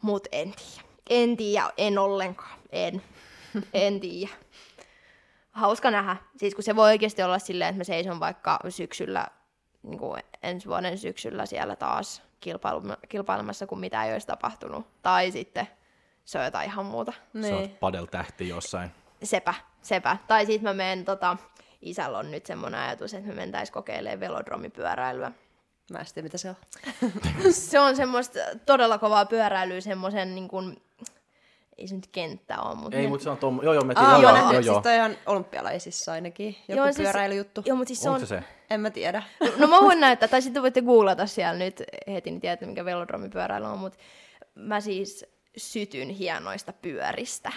Speaker 3: Mut en tiedä. En tiedä, en ollenkaan. En. En tiedä. Hauska nähdä. Siis kun se voi oikeasti olla silleen, että mä seison vaikka syksyllä, niin kuin ensi vuoden syksyllä siellä taas kilpailemassa, kun mitä ei olisi tapahtunut. Tai sitten se on jotain ihan muuta.
Speaker 2: Niin. Se on padel-tähti jossain.
Speaker 3: Sepä, sepä. Tai sitten mä menen, tota, isällä on nyt semmoinen ajatus, että me mentäisiin kokeilemaan velodromipyöräilyä.
Speaker 1: Mä en tiedä, mitä se on.
Speaker 3: se on semmoista todella kovaa pyöräilyä, semmoisen niin kuin, ei se nyt kenttä ole, mutta...
Speaker 2: Ei,
Speaker 3: ne...
Speaker 2: mutta se on tuom... Joo, joo, me
Speaker 1: tiedän.
Speaker 2: joo,
Speaker 1: joo, joo, siis toi on olympialaisissa ainakin, joku joo, siis, pyöräilyjuttu.
Speaker 3: Joo, mutta siis se on...
Speaker 2: se se?
Speaker 1: En mä tiedä.
Speaker 3: No mä voin näyttää, tai sitten voitte googlata siellä nyt heti, niin tiedätte, mikä velodromipyöräily on, mutta mä siis sytyn hienoista pyöristä.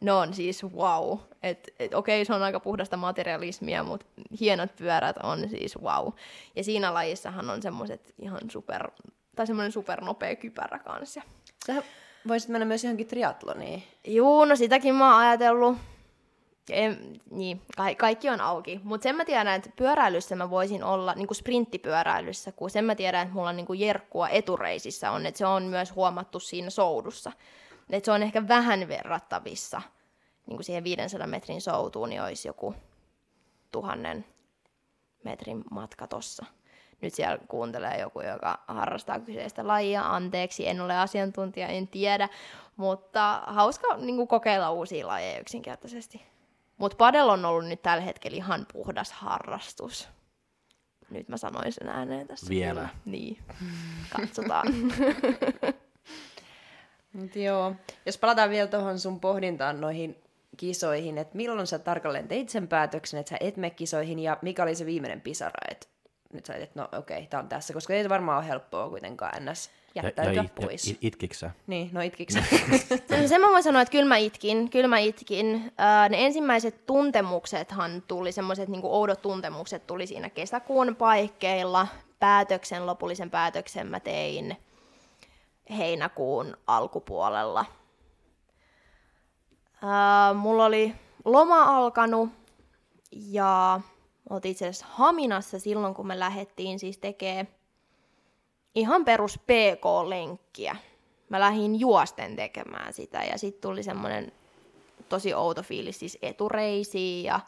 Speaker 3: Ne on siis wow. Et, et, okei, se on aika puhdasta materialismia, mutta hienot pyörät on siis wow. Ja siinä lajissahan on semmoiset ihan super, tai semmoinen supernopea kypärä kanssa.
Speaker 1: Sä voisit mennä myös johonkin triatloniin.
Speaker 3: Juu, no sitäkin mä oon ajatellut. En, niin, ka- kaikki on auki. Mutta sen mä tiedän, että pyöräilyssä mä voisin olla, niin kuin sprinttipyöräilyssä, kun sen mä tiedän, että mulla on niin kuin jerkkua etureisissä on, että se on myös huomattu siinä soudussa. Että se on ehkä vähän verrattavissa niin kuin siihen 500 metrin soutuun, niin olisi joku tuhannen metrin matka tossa. Nyt siellä kuuntelee joku, joka harrastaa kyseistä lajia. Anteeksi, en ole asiantuntija, en tiedä. Mutta hauska niin kuin kokeilla uusia lajeja yksinkertaisesti. Mutta padel on ollut nyt tällä hetkellä ihan puhdas harrastus. Nyt mä sanoin sen ääneen tässä.
Speaker 2: Vielä. Kyllä.
Speaker 3: Niin, katsotaan.
Speaker 1: Mut joo, jos palataan vielä tuohon sun pohdintaan noihin kisoihin, että milloin sä tarkalleen teit sen päätöksen, että sä et mene kisoihin, ja mikä oli se viimeinen pisara, että nyt sä että no okei, okay, tää on tässä, koska ei varmaan ole helppoa kuitenkaan ns. jättäytyä ja, ja it, pois.
Speaker 2: Ja it, itkiksä?
Speaker 1: Niin, no itkiksä.
Speaker 3: no, sen mä voin sanoa, että kyllä mä itkin, kyllä mä itkin. Uh, ne ensimmäiset tuntemuksethan tuli, semmoiset niin oudot tuntemukset tuli siinä kesäkuun paikkeilla. Päätöksen, lopullisen päätöksen mä tein heinäkuun alkupuolella. Uh, mulla oli loma alkanut ja oltiin itse asiassa Haminassa silloin, kun me lähdettiin siis tekee ihan perus PK-lenkkiä. Mä lähdin juosten tekemään sitä ja sitten tuli semmoinen tosi outo fiilis siis etureisiin ja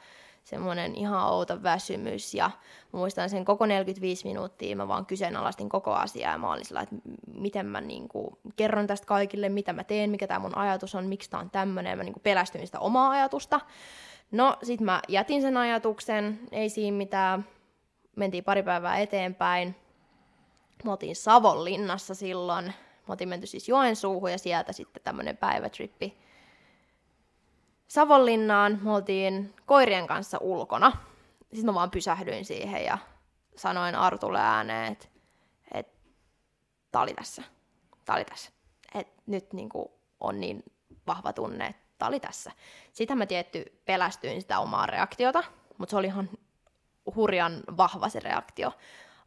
Speaker 3: semmoinen ihan outo väsymys ja muistan sen koko 45 minuuttia, mä vaan kyseenalaistin koko asiaa ja mä olin sillä, että miten mä niinku kerron tästä kaikille, mitä mä teen, mikä tämä mun ajatus on, miksi tämä on tämmöinen, mä niinku pelästyin sitä omaa ajatusta. No, sit mä jätin sen ajatuksen, ei siinä mitään, mentiin pari päivää eteenpäin. Mä oltiin Savonlinnassa silloin, mä oltiin menty siis Joensuuhun ja sieltä sitten tämmönen päivätrippi Savonlinnaan. Me oltiin koirien kanssa ulkona. Sitten mä vaan pysähdyin siihen ja sanoin Artulle ääneen, että et, tää oli tässä. Tää oli tässä. Et nyt niinku on niin vahva tunne, että tää oli tässä. Sitten mä tietty pelästyin sitä omaa reaktiota, mutta se oli ihan hurjan vahva se reaktio.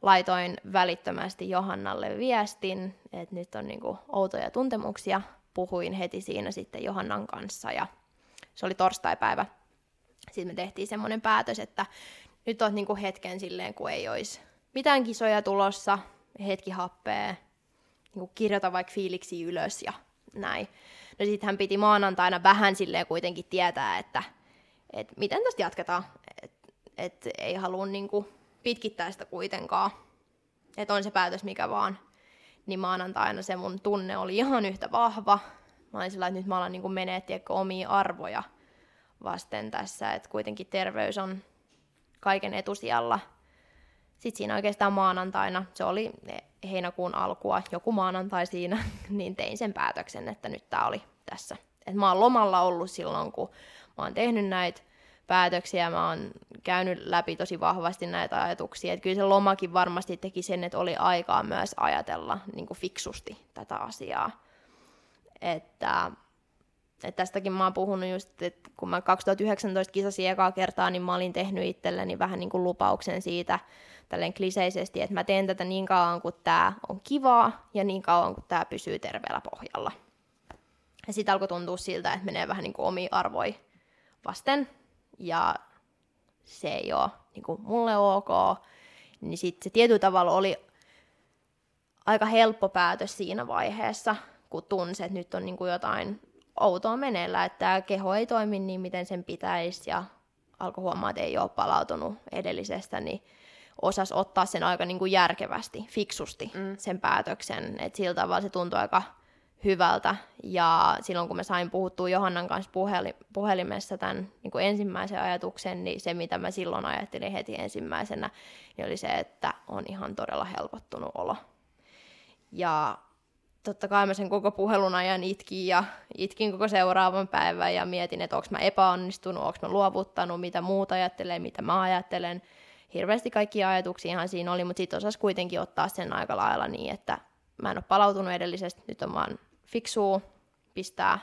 Speaker 3: Laitoin välittömästi Johannalle viestin, että nyt on niinku outoja tuntemuksia. Puhuin heti siinä sitten Johannan kanssa ja se oli torstaipäivä. Sitten me tehtiin semmoinen päätös, että nyt on niinku hetken silleen, kun ei olisi mitään kisoja tulossa, hetki happea, niinku kirjoita vaikka fiiliksi ylös ja näin. No sitten hän piti maanantaina vähän silleen kuitenkin tietää, että, että miten tästä jatketaan. Että et ei halua niinku pitkittää sitä kuitenkaan. Että on se päätös mikä vaan. Niin maanantaina se mun tunne oli ihan yhtä vahva. Mä olin sillä, että nyt mä alan niinku menee omia arvoja vasten tässä. Että kuitenkin terveys on kaiken etusijalla. Sitten siinä oikeastaan maanantaina, se oli heinäkuun alkua, joku maanantai siinä, niin tein sen päätöksen, että nyt tämä oli tässä. Et mä oon lomalla ollut silloin, kun mä oon tehnyt näitä päätöksiä, mä oon käynyt läpi tosi vahvasti näitä ajatuksia. Et kyllä se lomakin varmasti teki sen, että oli aikaa myös ajatella niin kuin fiksusti tätä asiaa. Että, että tästäkin mä oon puhunut just, että kun mä 2019 kisasin ekaa kertaa, niin mä olin tehnyt itselleni vähän niin kuin lupauksen siitä, tälleen kliseisesti, että mä teen tätä niin kauan kuin tämä on kivaa ja niin kauan kuin tämä pysyy terveellä pohjalla. Ja sitten alkoi tuntua siltä, että menee vähän niin kuin omia arvoja vasten. Ja se ei ole niin kuin mulle ok. Niin sitten se tietyllä tavalla oli aika helppo päätös siinä vaiheessa, kun tunsi, että nyt on niin kuin jotain outoa meneillä, että tämä keho ei toimi niin, miten sen pitäisi, ja alkoi huomaa, että ei ole palautunut edellisestä, niin osas ottaa sen aika niin kuin järkevästi, fiksusti mm. sen päätöksen. Et sillä tavalla se tuntui aika hyvältä. Ja silloin kun mä sain puhuttua Johannan kanssa puheli, puhelimessa tämän niin kuin ensimmäisen ajatuksen, niin se mitä mä silloin ajattelin heti ensimmäisenä, niin oli se, että on ihan todella helpottunut olo. Ja totta kai mä sen koko puhelun ajan itkin ja itkin koko seuraavan päivän ja mietin, että onko mä epäonnistunut, onko mä luovuttanut, mitä muuta ajattelee, mitä mä ajattelen. Hirveästi kaikki ajatuksia ihan siinä oli, mutta sitten osasi kuitenkin ottaa sen aika lailla niin, että mä en ole palautunut edellisestä, nyt on vaan fiksuu, pistää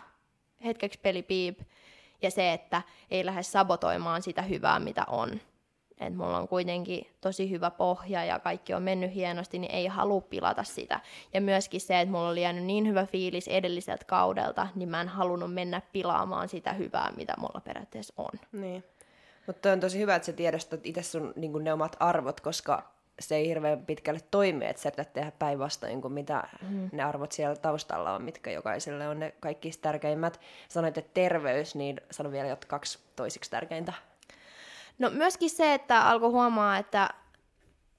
Speaker 3: hetkeksi peli piip, ja se, että ei lähde sabotoimaan sitä hyvää, mitä on että mulla on kuitenkin tosi hyvä pohja ja kaikki on mennyt hienosti, niin ei halua pilata sitä. Ja myöskin se, että mulla oli jäänyt niin hyvä fiilis edelliseltä kaudelta, niin mä en halunnut mennä pilaamaan sitä hyvää, mitä mulla periaatteessa on.
Speaker 1: Niin. Mutta on tosi hyvä, että sä tiedostat itse sun niin ne omat arvot, koska se ei hirveän pitkälle toimi, että sä tehdä päinvastoin kuin mitä mm. ne arvot siellä taustalla on, mitkä jokaiselle on ne kaikki tärkeimmät. Sanoit, että terveys, niin sano vielä jotka kaksi toisiksi tärkeintä.
Speaker 3: No myöskin se, että alkoi huomaa, että,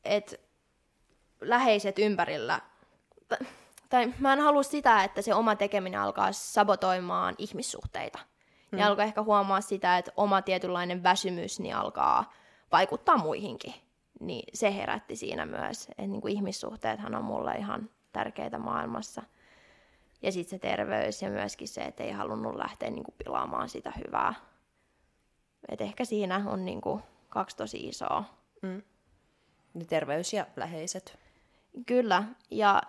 Speaker 3: että läheiset ympärillä, tai mä en halua sitä, että se oma tekeminen alkaa sabotoimaan ihmissuhteita. Mm. Ja alkoi ehkä huomaa sitä, että oma tietynlainen väsymys niin alkaa vaikuttaa muihinkin. Niin se herätti siinä myös, että niin kuin ihmissuhteethan on mulle ihan tärkeitä maailmassa. Ja sitten se terveys ja myöskin se, että ei halunnut lähteä niin kuin pilaamaan sitä hyvää et ehkä siinä on niinku kaksi tosi isoa. Mm.
Speaker 1: Terveys ja läheiset.
Speaker 3: Kyllä, ja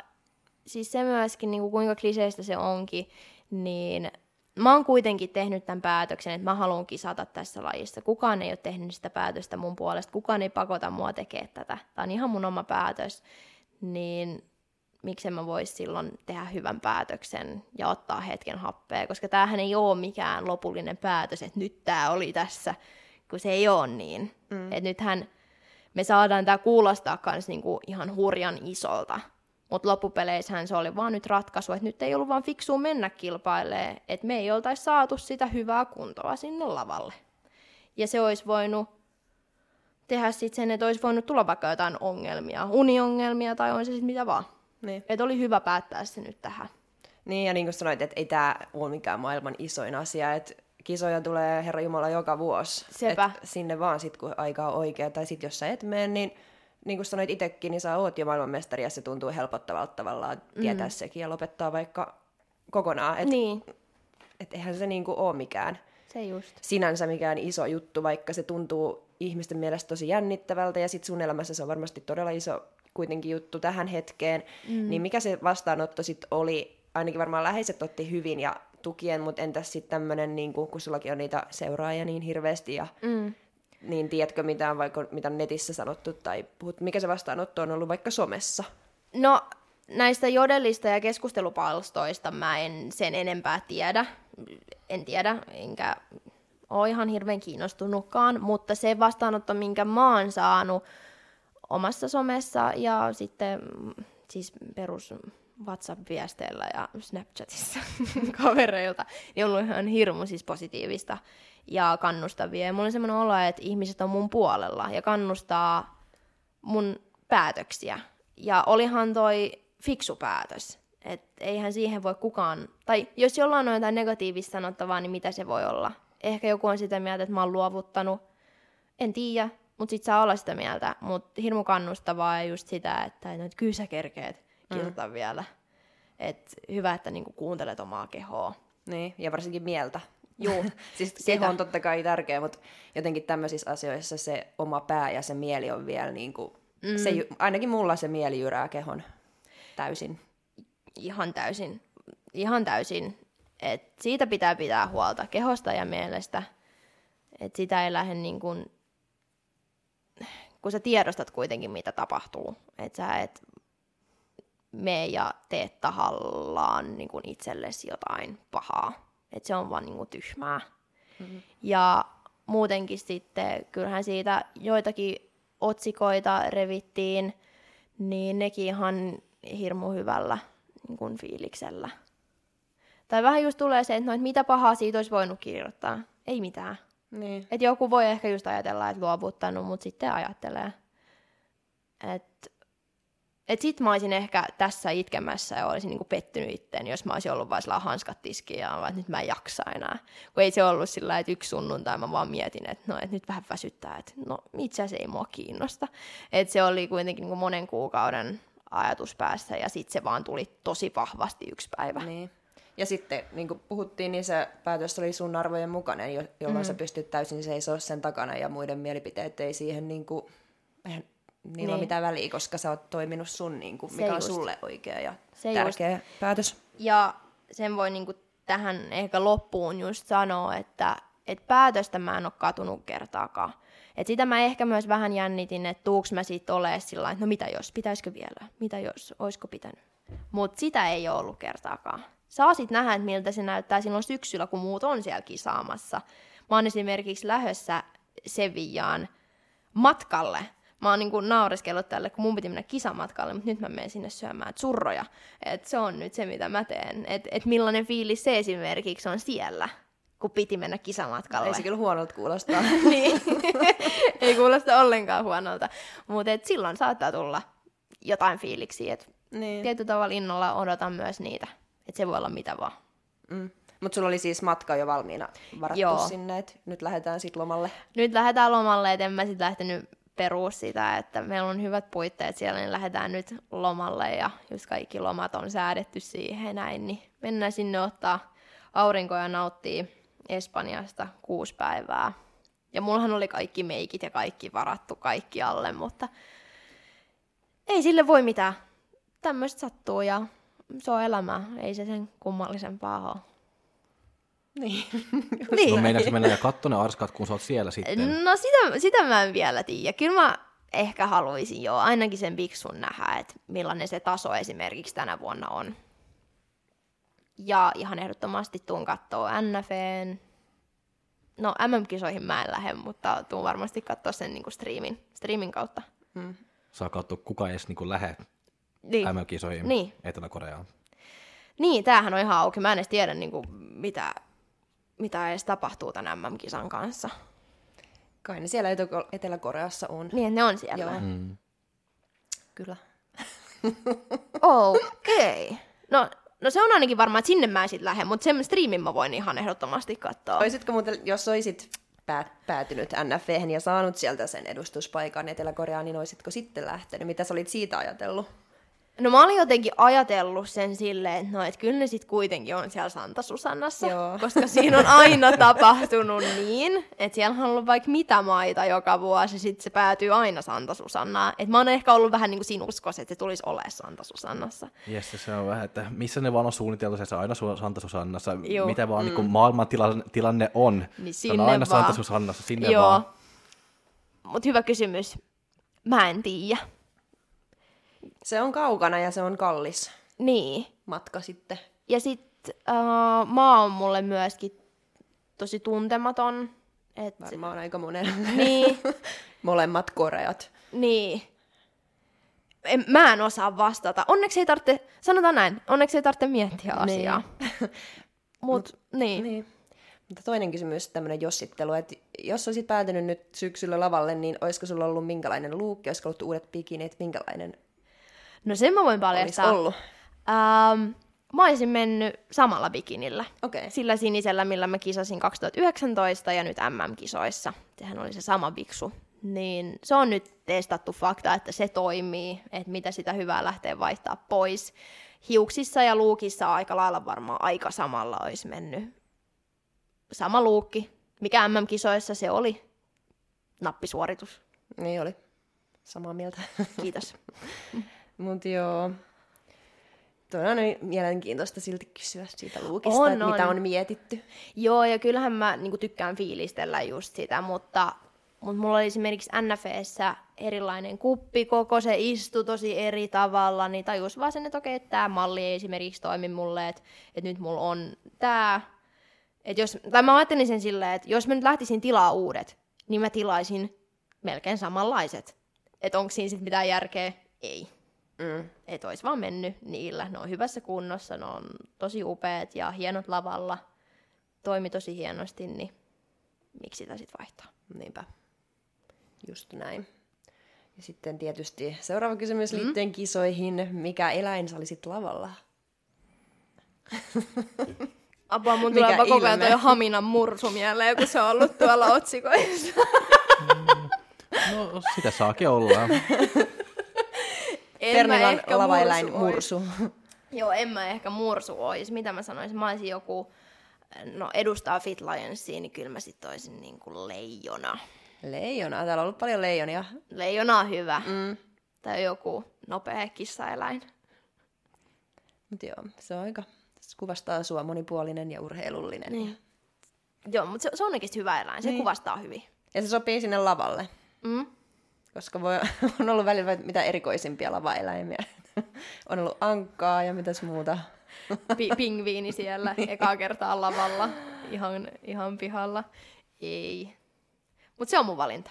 Speaker 3: siis se myöskin, niin kuin kuinka kliseistä se onkin, niin mä oon kuitenkin tehnyt tämän päätöksen, että mä haluan kisata tässä lajissa. Kukaan ei ole tehnyt sitä päätöstä mun puolesta, kukaan ei pakota mua tekemään tätä. Tämä on ihan mun oma päätös. Niin miksi mä voisi silloin tehdä hyvän päätöksen ja ottaa hetken happea, koska tämähän ei ole mikään lopullinen päätös, että nyt tämä oli tässä, kun se ei ole niin. Mm. Että nythän me saadaan tämä kuulostaa myös niinku ihan hurjan isolta, mutta loppupeleissähän se oli vaan nyt ratkaisu, että nyt ei ollut vaan fiksua mennä kilpailemaan, että me ei oltaisi saatu sitä hyvää kuntoa sinne lavalle. Ja se olisi voinut tehdä sitten sen, että olisi voinut tulla vaikka jotain ongelmia, uniongelmia tai on se sitten mitä vaan. Niin. Että oli hyvä päättää se nyt tähän.
Speaker 1: Niin, ja niin kuin sanoit, että ei tämä ole mikään maailman isoin asia, että kisoja tulee Herra Jumala joka vuosi. Sepä. Et sinne vaan sit, kun aika on oikea, tai sitten jos sä et mene, niin niin kuin sanoit itsekin, niin sä oot jo maailmanmestari, ja se tuntuu helpottavalta tavallaan tietää mm. sekin, ja lopettaa vaikka kokonaan. Et, niin. Et eihän se niin kuin ole mikään
Speaker 3: se just.
Speaker 1: sinänsä mikään iso juttu, vaikka se tuntuu ihmisten mielestä tosi jännittävältä, ja sitten sun elämässä se on varmasti todella iso kuitenkin juttu tähän hetkeen, mm. niin mikä se vastaanotto sitten oli, ainakin varmaan läheiset otti hyvin ja tukien, mutta entäs sitten tämmöinen, niin kun sullakin on niitä seuraajia niin hirveästi ja mm. Niin tiedätkö mitään vaikka mitä on netissä sanottu tai puhut, mikä se vastaanotto on ollut vaikka somessa?
Speaker 3: No näistä jodellista ja keskustelupalstoista mä en sen enempää tiedä, en tiedä, enkä ole ihan hirveän kiinnostunutkaan, mutta se vastaanotto, minkä mä oon saanut, omassa somessa ja sitten siis perus WhatsApp-viesteillä ja Snapchatissa kavereilta, niin on ollut ihan hirmu siis positiivista ja kannustavia. Ja mulla on semmoinen olo, että ihmiset on mun puolella ja kannustaa mun päätöksiä. Ja olihan toi fiksu päätös. että eihän siihen voi kukaan, tai jos jollain on jotain negatiivista sanottavaa, niin mitä se voi olla? Ehkä joku on sitä mieltä, että mä oon luovuttanut. En tiedä, mutta sit saa olla sitä mieltä. Mutta hirmu kannustavaa ja just sitä, että, että kyllä sä kerkeet kilta mm. vielä. Et hyvä, että niinku kuuntelet omaa kehoa.
Speaker 1: Niin, ja varsinkin mieltä. Joo. siis keho on totta kai tärkeä, mutta jotenkin tämmöisissä asioissa se oma pää ja se mieli on vielä niinku, mm. se, ainakin mulla se mieli jyrää kehon täysin.
Speaker 3: Ihan täysin. Ihan täysin. Et siitä pitää pitää huolta kehosta ja mielestä. Et sitä ei lähde niin kuin kun sä tiedostat kuitenkin, mitä tapahtuu. Että sä et mene ja tee tahallaan niin kuin itsellesi jotain pahaa. Että se on vaan niin kuin tyhmää. Mm-hmm. Ja muutenkin sitten, kyllähän siitä joitakin otsikoita revittiin, niin nekin ihan hirmu hyvällä niin kuin fiiliksellä. Tai vähän just tulee se, että, no, että mitä pahaa siitä olisi voinut kirjoittaa. Ei mitään.
Speaker 1: Niin.
Speaker 3: Et joku voi ehkä just ajatella, että luovuttanut, mutta sitten ajattelee. Että et sit mä olisin ehkä tässä itkemässä ja olisin niinku pettynyt itteen, jos mä olisin ollut vain sillä hanskat tiskiin ja että nyt mä en jaksa enää. Kun ei se ollut sillä että yksi sunnuntai mä vaan mietin, että no, et nyt vähän väsyttää, että no itse asiassa ei mua kiinnosta. Että se oli kuitenkin niinku monen kuukauden ajatus päässä ja sitten se vaan tuli tosi vahvasti yksi päivä.
Speaker 1: Niin. Ja sitten, niin kuin puhuttiin, niin se päätös oli sun arvojen mukainen, jo- jolloin mm. sä pystyt täysin seisoo sen takana ja muiden mielipiteet ei siihen, niin kuin, eihän niillä niin.
Speaker 3: Niin.
Speaker 1: mitään väliä, koska sä oot toiminut sun, niin kuin,
Speaker 3: Se
Speaker 1: mikä on
Speaker 3: just.
Speaker 1: sulle oikea ja
Speaker 3: Se
Speaker 1: tärkeä just. päätös.
Speaker 3: Ja sen voi niinku tähän ehkä loppuun just sanoa, että et päätöstä mä en ole katunut kertaakaan. Et sitä mä ehkä myös vähän jännitin, että tuuks mä siitä ole sillä että no mitä jos, pitäisikö vielä, mitä jos, oisko pitänyt. Mutta sitä ei ole ollut kertaakaan. Saa sit nähdä, että miltä se näyttää silloin syksyllä, kun muut on siellä kisaamassa. Mä oon esimerkiksi lähdössä Sevillaan matkalle. Mä oon niinku naureskellut tälle, kun mun piti mennä kisamatkalle, mutta nyt mä menen sinne syömään surroja. Et se on nyt se, mitä mä teen. Et, et millainen fiilis se esimerkiksi on siellä, kun piti mennä kisamatkalle.
Speaker 1: Ei se kyllä huonolta kuulostaa.
Speaker 3: niin. Ei kuulosta ollenkaan huonolta. Mutta silloin saattaa tulla jotain fiiliksiä. Et
Speaker 1: niin.
Speaker 3: tietyllä tavalla innolla odotan myös niitä. Että se voi olla mitä vaan.
Speaker 1: Mm. Mutta sulla oli siis matka jo valmiina varattu
Speaker 3: Joo.
Speaker 1: sinne, että nyt lähdetään sitten lomalle.
Speaker 3: Nyt lähdetään lomalle, et en mä sit lähtenyt peruu sitä, että meillä on hyvät puitteet siellä, niin lähdetään nyt lomalle ja just kaikki lomat on säädetty siihen näin, niin mennään sinne ottaa aurinkoja ja nauttii Espanjasta kuusi päivää. Ja mullahan oli kaikki meikit ja kaikki varattu kaikki alle, mutta ei sille voi mitään. Tämmöistä sattuu ja se on elämää, ei se sen kummallisempaa ole.
Speaker 1: Niin.
Speaker 3: Niin.
Speaker 2: No meinaatko mennä ja katsoa ne arskat, kun sä oot siellä sitten?
Speaker 3: No sitä, sitä mä en vielä tiedä. Kyllä mä ehkä haluaisin jo ainakin sen biksun nähdä, että millainen se taso esimerkiksi tänä vuonna on. Ja ihan ehdottomasti tuun kattoo NFN. No MM-kisoihin mä en lähde, mutta tuun varmasti katsoa sen niinku streamin, streamin kautta.
Speaker 2: Saa katsoa, kuka edes niin lähe
Speaker 3: Niin.
Speaker 2: MM-kisoihin
Speaker 3: Niin.
Speaker 2: Etelä-Koreaan.
Speaker 3: Niin, tämähän on ihan auki. Mä en edes tiedä, niinku, mitä, mitä edes tapahtuu tämän MM-kisan kanssa.
Speaker 1: Kai ne siellä Etelä- Etelä-Koreassa on.
Speaker 3: Niin, ne on siellä.
Speaker 1: Joo.
Speaker 2: Mm.
Speaker 1: Kyllä.
Speaker 3: Okei. Okay. No, no se on ainakin varmaan, että sinne mä en sit lähde, mutta sen striimin mä voin ihan ehdottomasti katsoa.
Speaker 1: Oisitko muuten, jos olisit pää, päätynyt NFVhen ja saanut sieltä sen edustuspaikan Etelä-Koreaan, niin olisitko sitten lähtenyt? Mitä sä olit siitä ajatellut?
Speaker 3: No mä olin jotenkin ajatellut sen silleen, että no et kyllä ne sit kuitenkin on siellä Santa Susannassa,
Speaker 1: Joo.
Speaker 3: koska siinä on aina tapahtunut niin, että siellä on ollut vaikka mitä maita joka vuosi, sitten se päätyy aina Santa Susannaan. Et mä oon ehkä ollut vähän niin kuin siinä uskossa, että se tulisi olemaan Santa Susannassa.
Speaker 2: Jes, se on vähän, että missä ne vaan on suunniteltu, se on aina Santa Susannassa,
Speaker 3: Joo.
Speaker 2: mitä vaan mm. niin maailman tilanne, tilanne on.
Speaker 3: Niin
Speaker 2: se on aina Santa
Speaker 3: vaan.
Speaker 2: Susannassa, sinne
Speaker 3: Joo.
Speaker 2: vaan.
Speaker 3: Mutta hyvä kysymys. Mä en tiedä.
Speaker 1: Se on kaukana ja se on kallis
Speaker 3: Niin.
Speaker 1: matka sitten.
Speaker 3: Ja sitten uh, maa on mulle myöskin tosi tuntematon. Et,
Speaker 1: Varmaan aika monelle.
Speaker 3: niin,
Speaker 1: Molemmat Koreat.
Speaker 3: niin. En, mä en osaa vastata. Onneksi ei tarvitse, sanotaan näin, onneksi ei tarvitse miettiä asiaa. Mut, niin.
Speaker 1: Niin. Mutta toinen kysymys, tämmöinen jossittelu, että jos olisit päätynyt nyt syksyllä lavalle, niin olisiko sulla ollut minkälainen luukki, olisiko ollut uudet bikinit, minkälainen
Speaker 3: No sen mä voin paljastaa.
Speaker 1: ollut?
Speaker 3: Ähm, mä olisin mennyt samalla bikinillä.
Speaker 1: Okay.
Speaker 3: Sillä sinisellä, millä mä kisasin 2019 ja nyt MM-kisoissa. Sehän oli se sama biksu. Niin se on nyt testattu fakta, että se toimii, että mitä sitä hyvää lähtee vaihtaa pois. Hiuksissa ja luukissa aika lailla varmaan aika samalla olisi mennyt. Sama luukki, mikä MM-kisoissa se oli. Nappisuoritus.
Speaker 1: Niin oli. Samaa mieltä.
Speaker 3: Kiitos.
Speaker 1: Mutta joo. Tuo on mielenkiintoista silti kysyä siitä luukista,
Speaker 3: On,
Speaker 1: että mitä
Speaker 3: on.
Speaker 1: on mietitty.
Speaker 3: Joo, ja kyllähän mä niinku, tykkään fiilistellä just sitä, mutta, mutta mulla oli esimerkiksi NFEssä erilainen kuppi, koko se istu tosi eri tavalla, niin tajus vaan sen, että okei, että tämä malli ei esimerkiksi toimi mulle, että, että nyt mulla on tämä. Että jos, tai mä ajattelin sen silleen, että jos mä nyt lähtisin tilaa uudet, niin mä tilaisin melkein samanlaiset. Että onko siinä sitten mitään järkeä? Ei.
Speaker 1: Mm.
Speaker 3: Että olisi vaan mennyt niillä. Ne on hyvässä kunnossa, ne on tosi upeat ja hienot lavalla. Toimi tosi hienosti, niin miksi sitä sitten vaihtaa?
Speaker 1: Niinpä. Just näin. Ja sitten tietysti seuraava kysymys liittyen mm. kisoihin. Mikä eläin sä olisit lavalla?
Speaker 3: Apua, mun tulee vaan koko ajan toi Haminan mursu mieleen, kun se on ollut tuolla otsikoissa.
Speaker 2: No, sitä saakin olla.
Speaker 3: En
Speaker 1: Pernilan
Speaker 3: ehkä
Speaker 1: lavaeläin
Speaker 3: mursu
Speaker 1: mursu.
Speaker 3: Joo, en mä ehkä mursu ois. Mitä mä sanoisin? Mä olisin joku, no edustaa Fit Lionsia, niin kyllä mä sit oisin niinku leijona.
Speaker 1: Leijona. Täällä on ollut paljon leijonia.
Speaker 3: Leijona on hyvä.
Speaker 1: Mm.
Speaker 3: Tai joku nopea kissaeläin.
Speaker 1: Mutta joo, se on aika... Se kuvastaa sua monipuolinen ja urheilullinen.
Speaker 3: Niin. Joo, mutta se, se on oikeasti hyvä eläin. Se
Speaker 1: Niin.
Speaker 3: kuvastaa hyvin.
Speaker 1: Ja se sopii sinne lavalle.
Speaker 3: Mm?
Speaker 1: Koska voi, on ollut välillä mitä erikoisimpia lavaeläimiä. on ollut ankkaa ja mitäs muuta.
Speaker 3: Pi- pingviini siellä ekaa kertaa lavalla, ihan, ihan pihalla. Ei. Mutta se on mun valinta.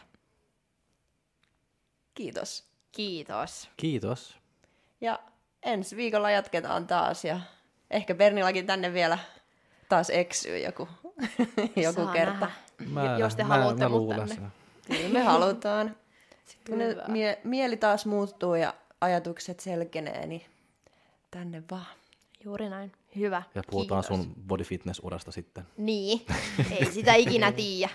Speaker 1: Kiitos.
Speaker 3: Kiitos.
Speaker 2: Kiitos.
Speaker 1: Ja ensi viikolla jatketaan taas ja ehkä Bernillakin tänne vielä taas eksyy joku, joku
Speaker 3: Saa
Speaker 1: kerta.
Speaker 3: nähdä. Jos te haluatte
Speaker 2: mä
Speaker 3: mut
Speaker 2: luulen
Speaker 3: tänne.
Speaker 2: sen.
Speaker 1: Kyllä me halutaan. Sitten kun
Speaker 3: Hyvä.
Speaker 1: mie- mieli taas muuttuu ja ajatukset selkenee, niin tänne vaan.
Speaker 3: Juuri näin. Hyvä.
Speaker 2: Ja puhutaan
Speaker 3: Kiitos.
Speaker 2: sun body fitness urasta sitten.
Speaker 3: Niin. Ei sitä ikinä tiedä.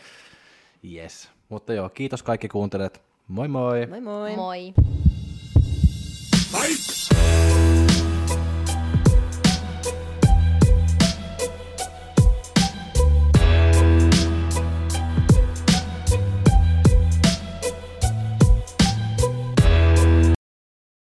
Speaker 2: Yes. Mutta joo, kiitos kaikki kuuntelijat. Moi moi!
Speaker 1: Moi moi!
Speaker 3: Moi.
Speaker 4: Fight!